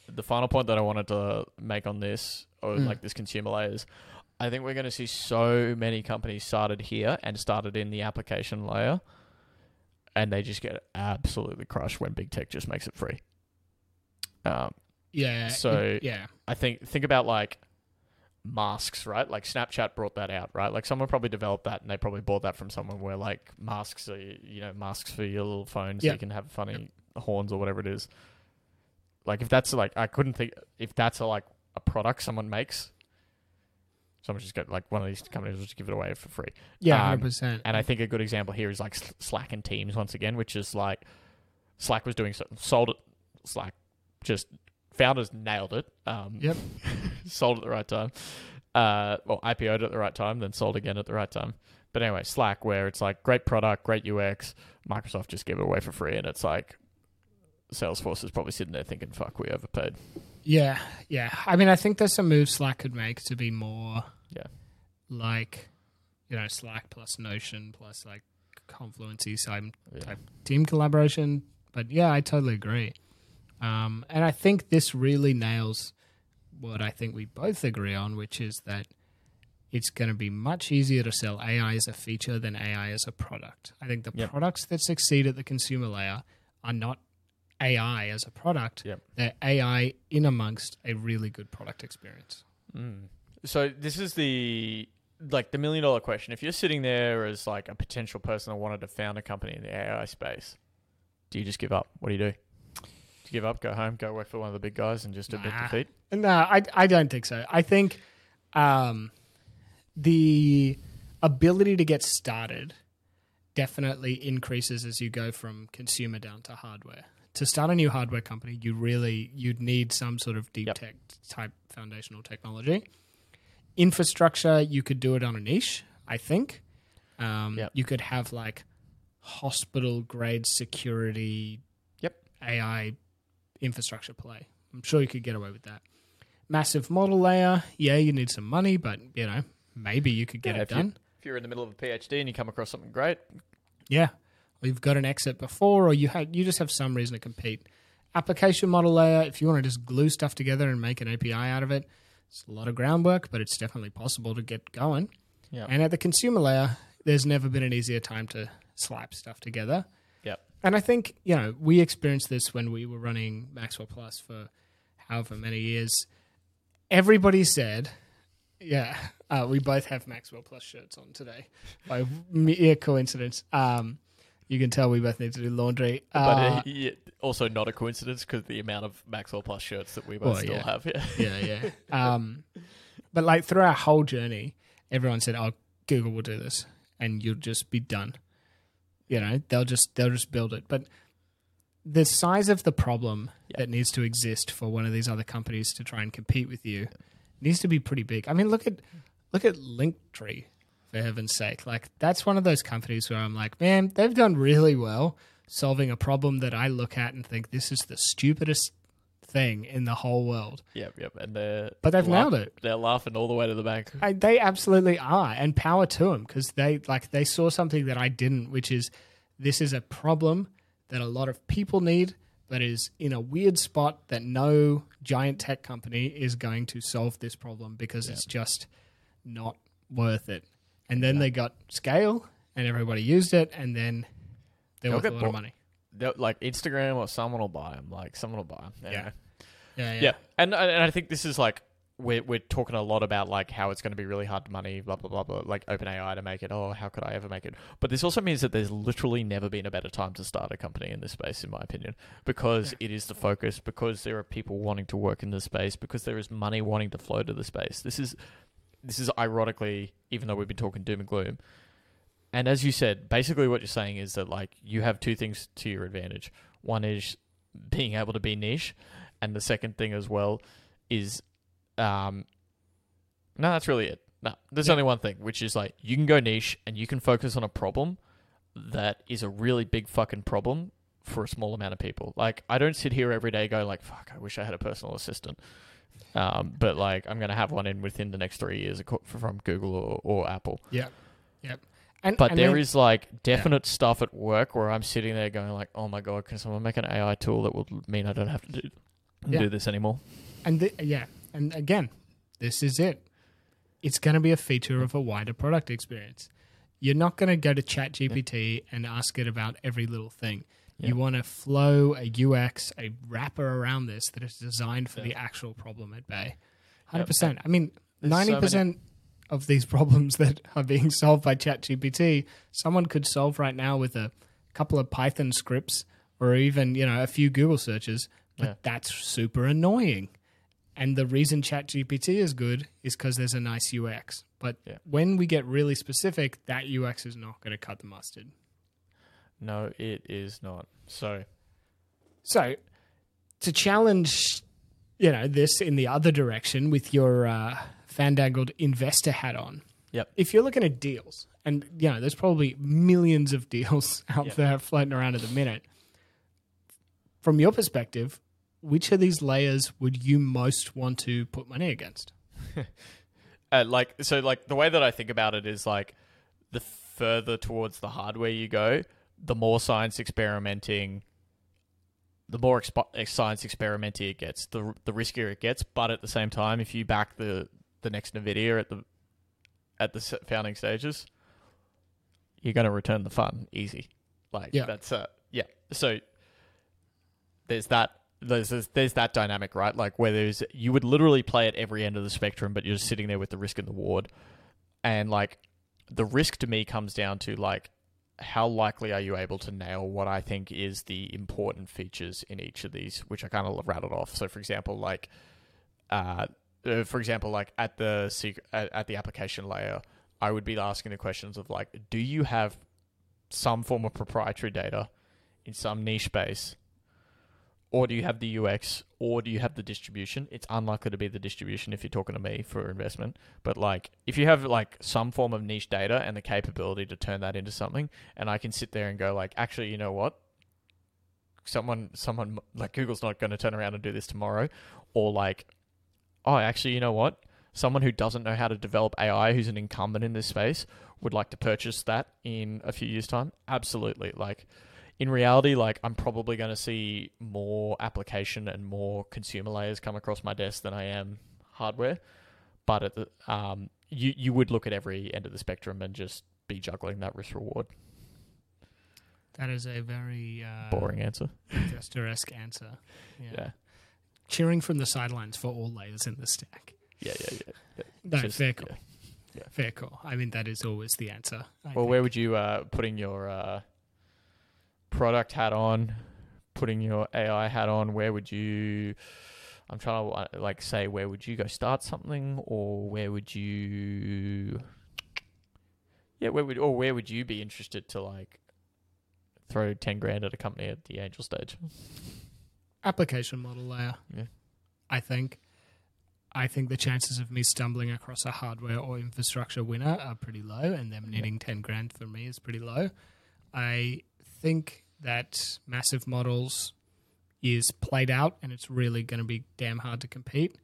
the final point that I wanted to make on this, or Mm. like this consumer layer, is I think we're going to see so many companies started here and started in the application layer, and they just get absolutely crushed when big tech just makes it free. Um, yeah. So- it- yeah, I think think about like masks, right? Like Snapchat brought that out, right? Like someone probably developed that, and they probably bought that from someone where like masks, are, you know, masks for your little phone, so you can have funny horns or whatever it is. Like if that's like I couldn't think if that's a, like a product someone makes, Someone just get like one of these companies will just give it away for free. Yeah, Um, hundred percent. And I think a good example here is like Slack and Teams once again, which is like Slack was doing so, sold it. Slack just founders nailed it. Um, Yep. sold at the right time. Uh, well, IPO'd at the right time, then sold again at the right time. But anyway, Slack, where it's like great product, great UX, Microsoft just gave it away for free, and it's like Salesforce is probably sitting there thinking, "Fuck, we overpaid." Yeah, yeah. I mean, I think there's some moves Slack could make to be more, Yeah. like, you know, Slack plus Notion plus like Confluency side Yeah. type team collaboration. But yeah, I totally agree. Um, and I think this really nails what I think we both agree on, which is that it's going to be much easier to sell AI as a feature than AI as a product. I think the Yep. products that succeed at the consumer layer are not AI as a product. Yep. They're AI in amongst a really good product experience. Mm. So this is the like the million dollar question. If you're sitting there as like a potential person that wanted to found a company in the AI space, do you just give up? What do you do? You give up, go home, go work for one of the big guys, and just admit Nah. defeat? No, I I don't think so. I think um, the ability to get started definitely increases as you go from consumer down to hardware. To start a new hardware company, you really you'd need some sort of deep Yep. tech type foundational technology. Infrastructure, you could do it on a niche. I think um, Yep. you could have like hospital grade security. Yep. AI infrastructure play. I'm sure you could get away with that. Massive model layer, yeah, you need some money, but you know, maybe you could get Yeah, it if you- done. If you're in the middle of a PhD and you come across something great, Yeah. Or you've got an exit before, or you have you just have some reason to compete. Application model layer, if you want to just glue stuff together and make an API out of it, it's a lot of groundwork, but it's definitely possible to get going. yeah, And at the consumer layer, there's never been an easier time to slap stuff together. And I think, you know, we experienced this when we were running Maxwell Plus for however many years. Everybody said, yeah, uh, we both have Maxwell Plus shirts on today by mere coincidence. Um, you can tell we both need to do laundry. but Uh, uh, also not a coincidence because the amount of Maxwell Plus shirts that we both Well, still yeah. have. Yeah, yeah, yeah. Um, but like through our whole journey, everyone said, "Oh, Google will do this," and you'll just be done. You know, they'll just they'll just build it. But the size of the problem Yeah. that needs to exist for one of these other companies to try and compete with you needs to be pretty big. I mean, look at look at Linktree for heaven's sake. Like that's one of those companies where I'm like, man, they've done really well solving a problem that I look at and think this is the stupidest thing in the whole world. yep, yep. And they're But they've laugh- nailed it. They're laughing all the way to the bank. I, they absolutely are, and power to them because they like they saw something that I didn't, which is this is a problem that a lot of people need, but is in a weird spot that no giant tech company is going to solve this problem because it's just not worth it. And then they got scale, and everybody used it, and then they're They'll worth a get lot bought. of money. Like Instagram or someone will buy them. Like someone will buy them. Yeah. Yeah, yeah, yeah. And and I think this is like we're we're talking a lot about like how it's going to be really hard money, blah blah blah blah, like OpenAI to make it. Oh, how could I ever make it? But this also means that there's literally never been a better time to start a company in this space, in my opinion, because it is the focus, because there are people wanting to work in this space, because there is money wanting to flow to the space. This is this is ironically, even though we've been talking doom and gloom. And as you said, basically what you're saying is that like you have two things to your advantage. One is being able to be niche, and the second thing as well is um no that's really it. No there's Yeah. only one thing which is like you can go niche and you can focus on a problem that is a really big fucking problem for a small amount of people. Like i don't sit here every day going like fuck i wish i had a personal assistant. Um, but like i'm gonna have one in within the next three years from google or, or apple. Yeah, yeah. And but and there then- is like definite stuff at work where i'm sitting there going like oh my god can someone make an ai tool that will mean i don't have to do, Yeah. do this anymore And the, yeah, and again, this is it. It's going to be a feature of a wider product experience. You're not going to go to ChatGPT and ask it about every little thing. Yeah. You want to flow a UX, a wrapper around this that is designed for Yeah. the actual problem at bay. Hundred percent. I mean, There's so ninety many- percent of these problems that are being solved by ChatGPT, someone could solve right now with a couple of Python scripts or even you know a few Google searches. But Yeah. that's super annoying And the reason ChatGPT is good is because there's a nice UX. But Yeah. when we get really specific, that UX is not going to cut the mustard. No, it is not. So So, to challenge, you know, this in the other direction with your uh, fandangled investor hat on. Yep. If you're looking at deals, and you know, there's probably millions of deals out Yep. there floating around at the minute. From your perspective, which of these layers would you most want to put money against? uh, like so like the way that I think about it is like the further towards the hardware you go, the more science experimenting the more expo- science experimenting it gets, the the riskier it gets. But at the same time, if you back the the next Nvidia at the at the founding stages, you're going to return the fun easy. Like Yeah. that's uh yeah. So there's that there's, there's there's that dynamic, right? Like where there's you would literally play at every end of the spectrum, but you're just sitting there with the risk and the ward, and like the risk to me comes down to like how likely are you able to nail what I think is the important features in each of these, which I kind of rattled off. So, for example, like, uh, uh, for example, like at the secret, at, at the application layer, I would be asking the questions of like, do you have some form of proprietary data in some niche space, or do you have the UX, or do you have the distribution? It's unlikely to be the distribution if you're talking to me for investment. But like, if you have like some form of niche data and the capability to turn that into something, and I can sit there and go like, actually, you know what? Someone, someone like Google's not going to turn around and do this tomorrow, or like, oh, actually, you know what? Someone who doesn't know how to develop AI, who's an incumbent in this space, would like to purchase that in a few years' time. Absolutely, like in reality, like I'm probably going to see more application and more consumer layers come across my desk than I am hardware. But at the um, you you would look at every end of the spectrum and just be juggling that risk reward. That is a very uh, Boring answer. investor-esque answer. Yeah. Yeah, Cheering from the sidelines for all layers in the stack. yeah, yeah, yeah. yeah. No, Just- fair call. yeah. Fair call. I mean, that is always the answer. I Well, think. where would you uh, putting your uh, product hat on, putting your AI hat on? Where would you? I'm trying to uh, like say where would you go start something, or where would you? Yeah, where would or where would you be interested to like throw ten grand at a company at the angel stage? application model layer. Yeah. I think. I think the chances of me stumbling across a hardware or infrastructure winner are pretty low, and them Yeah. needing ten grand for me is pretty low. I think that massive models is played out, and it's really going to be damn hard to compete.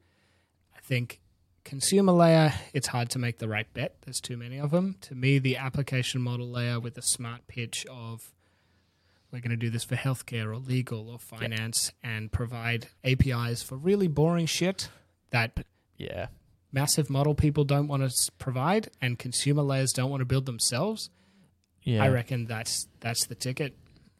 I think consumer layer, it's hard to make the right bet. There's too many of them. To me, the application model layer with a smart pitch of we're going to do this for healthcare or legal or finance and provide APIs for really boring shit that Yeah, massive model people don't want to provide and consumer layers don't want to build themselves. yeah. I reckon that's that's the ticket.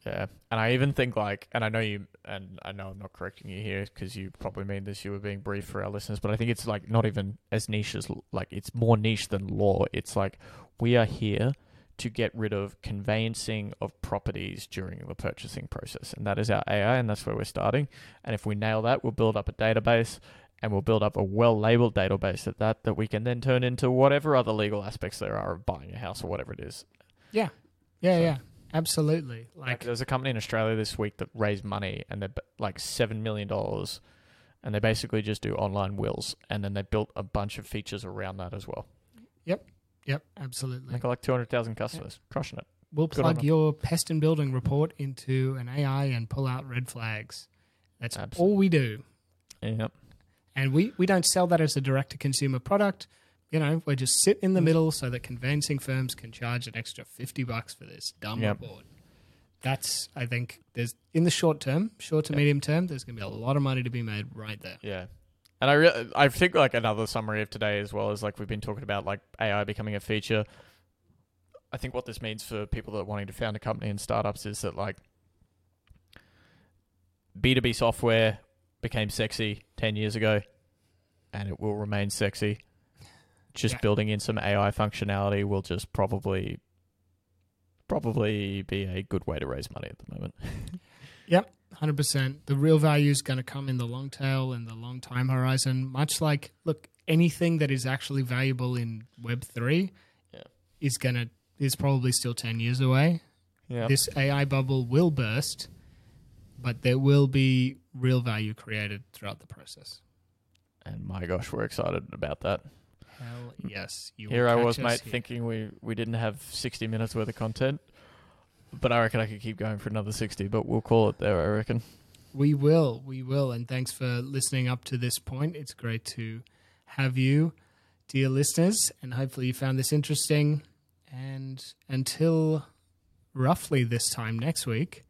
Yeah, and I even think like, and I know you, and I know I'm not correcting you here because you probably mean this. You were being brief for our listeners, but I think it's like not even as niche as like it's more niche than law. It's like we are here to get rid of conveyancing of properties during the purchasing process, and that is our AI, and that's where we're starting. And if we nail that, we'll build up a database. And we'll build up a well-labeled database at that that we can then turn into whatever other legal aspects there are of buying a house or whatever it is. Yeah. Yeah, So- yeah. Absolutely. Like there's a company in Australia this week that raised money and they're like seven million dollars, and they basically just do online wills, and then they built a bunch of features around that as well. Yep, Yep. absolutely. They got like two hundred thousand customers, crushing it. We'll Good plug your pest and building report into an AI and pull out red flags. That's Abs- all we do. Yep. And we, we don't sell that as a direct to consumer product. You know, we just sit in the Mm. middle so that conveyancing firms can charge an extra 50 bucks for this dumb Yep. report. That's, I think, there's in the short term, short to Yep. medium term, there's going to be a lot of money to be made right there. Yeah. And I re- I think like another summary of today as well is like we've been talking about like AI becoming a feature. I think what this means for people that are wanting to found a company and startups is that like B2B software became sexy 10 years ago and it will remain sexy. Just Yeah. building in some AI functionality will just probably probably be a good way to raise money at the moment. yep, hundred percent. The real value is going to come in the long tail and the long time horizon. Much like, look, anything that is actually valuable in Web three Yeah. is gonna is probably still ten years away. Yeah. This AI bubble will burst, but there will be real value created throughout the process. and my gosh, we're excited about that. Hell yes. You Here I was, mate, here. thinking we, we didn't have 60 minutes worth of content. But I reckon I could keep going for another 60, but we'll call it there, I reckon. We will, we will, and thanks for listening up to this point. It's great to have you, dear listeners, and hopefully you found this interesting. And until roughly this time next week,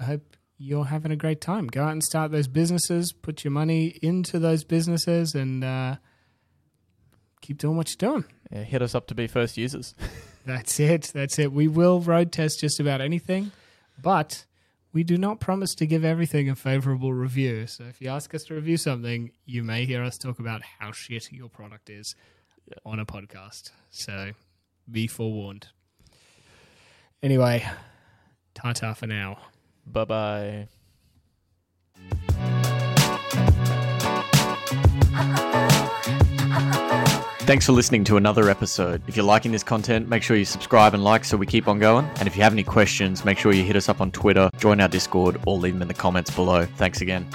I hope you're having a great time. Go out and start those businesses, put your money into those businesses, and uh, keep doing what you're doing. Yeah, hit us up to be first users. That's it. That's it. We will road test just about anything, but we do not promise to give everything a favorable review. So if you ask us to review something, you may hear us talk about how shit your product is on a podcast. So be forewarned. Anyway, ta ta for now. bye bye. Thanks for listening to another episode. If you're liking this content, make sure you subscribe and like so we keep on going. And if you have any questions, make sure you hit us up on Twitter, join our Discord, or leave them in the comments below. Thanks again.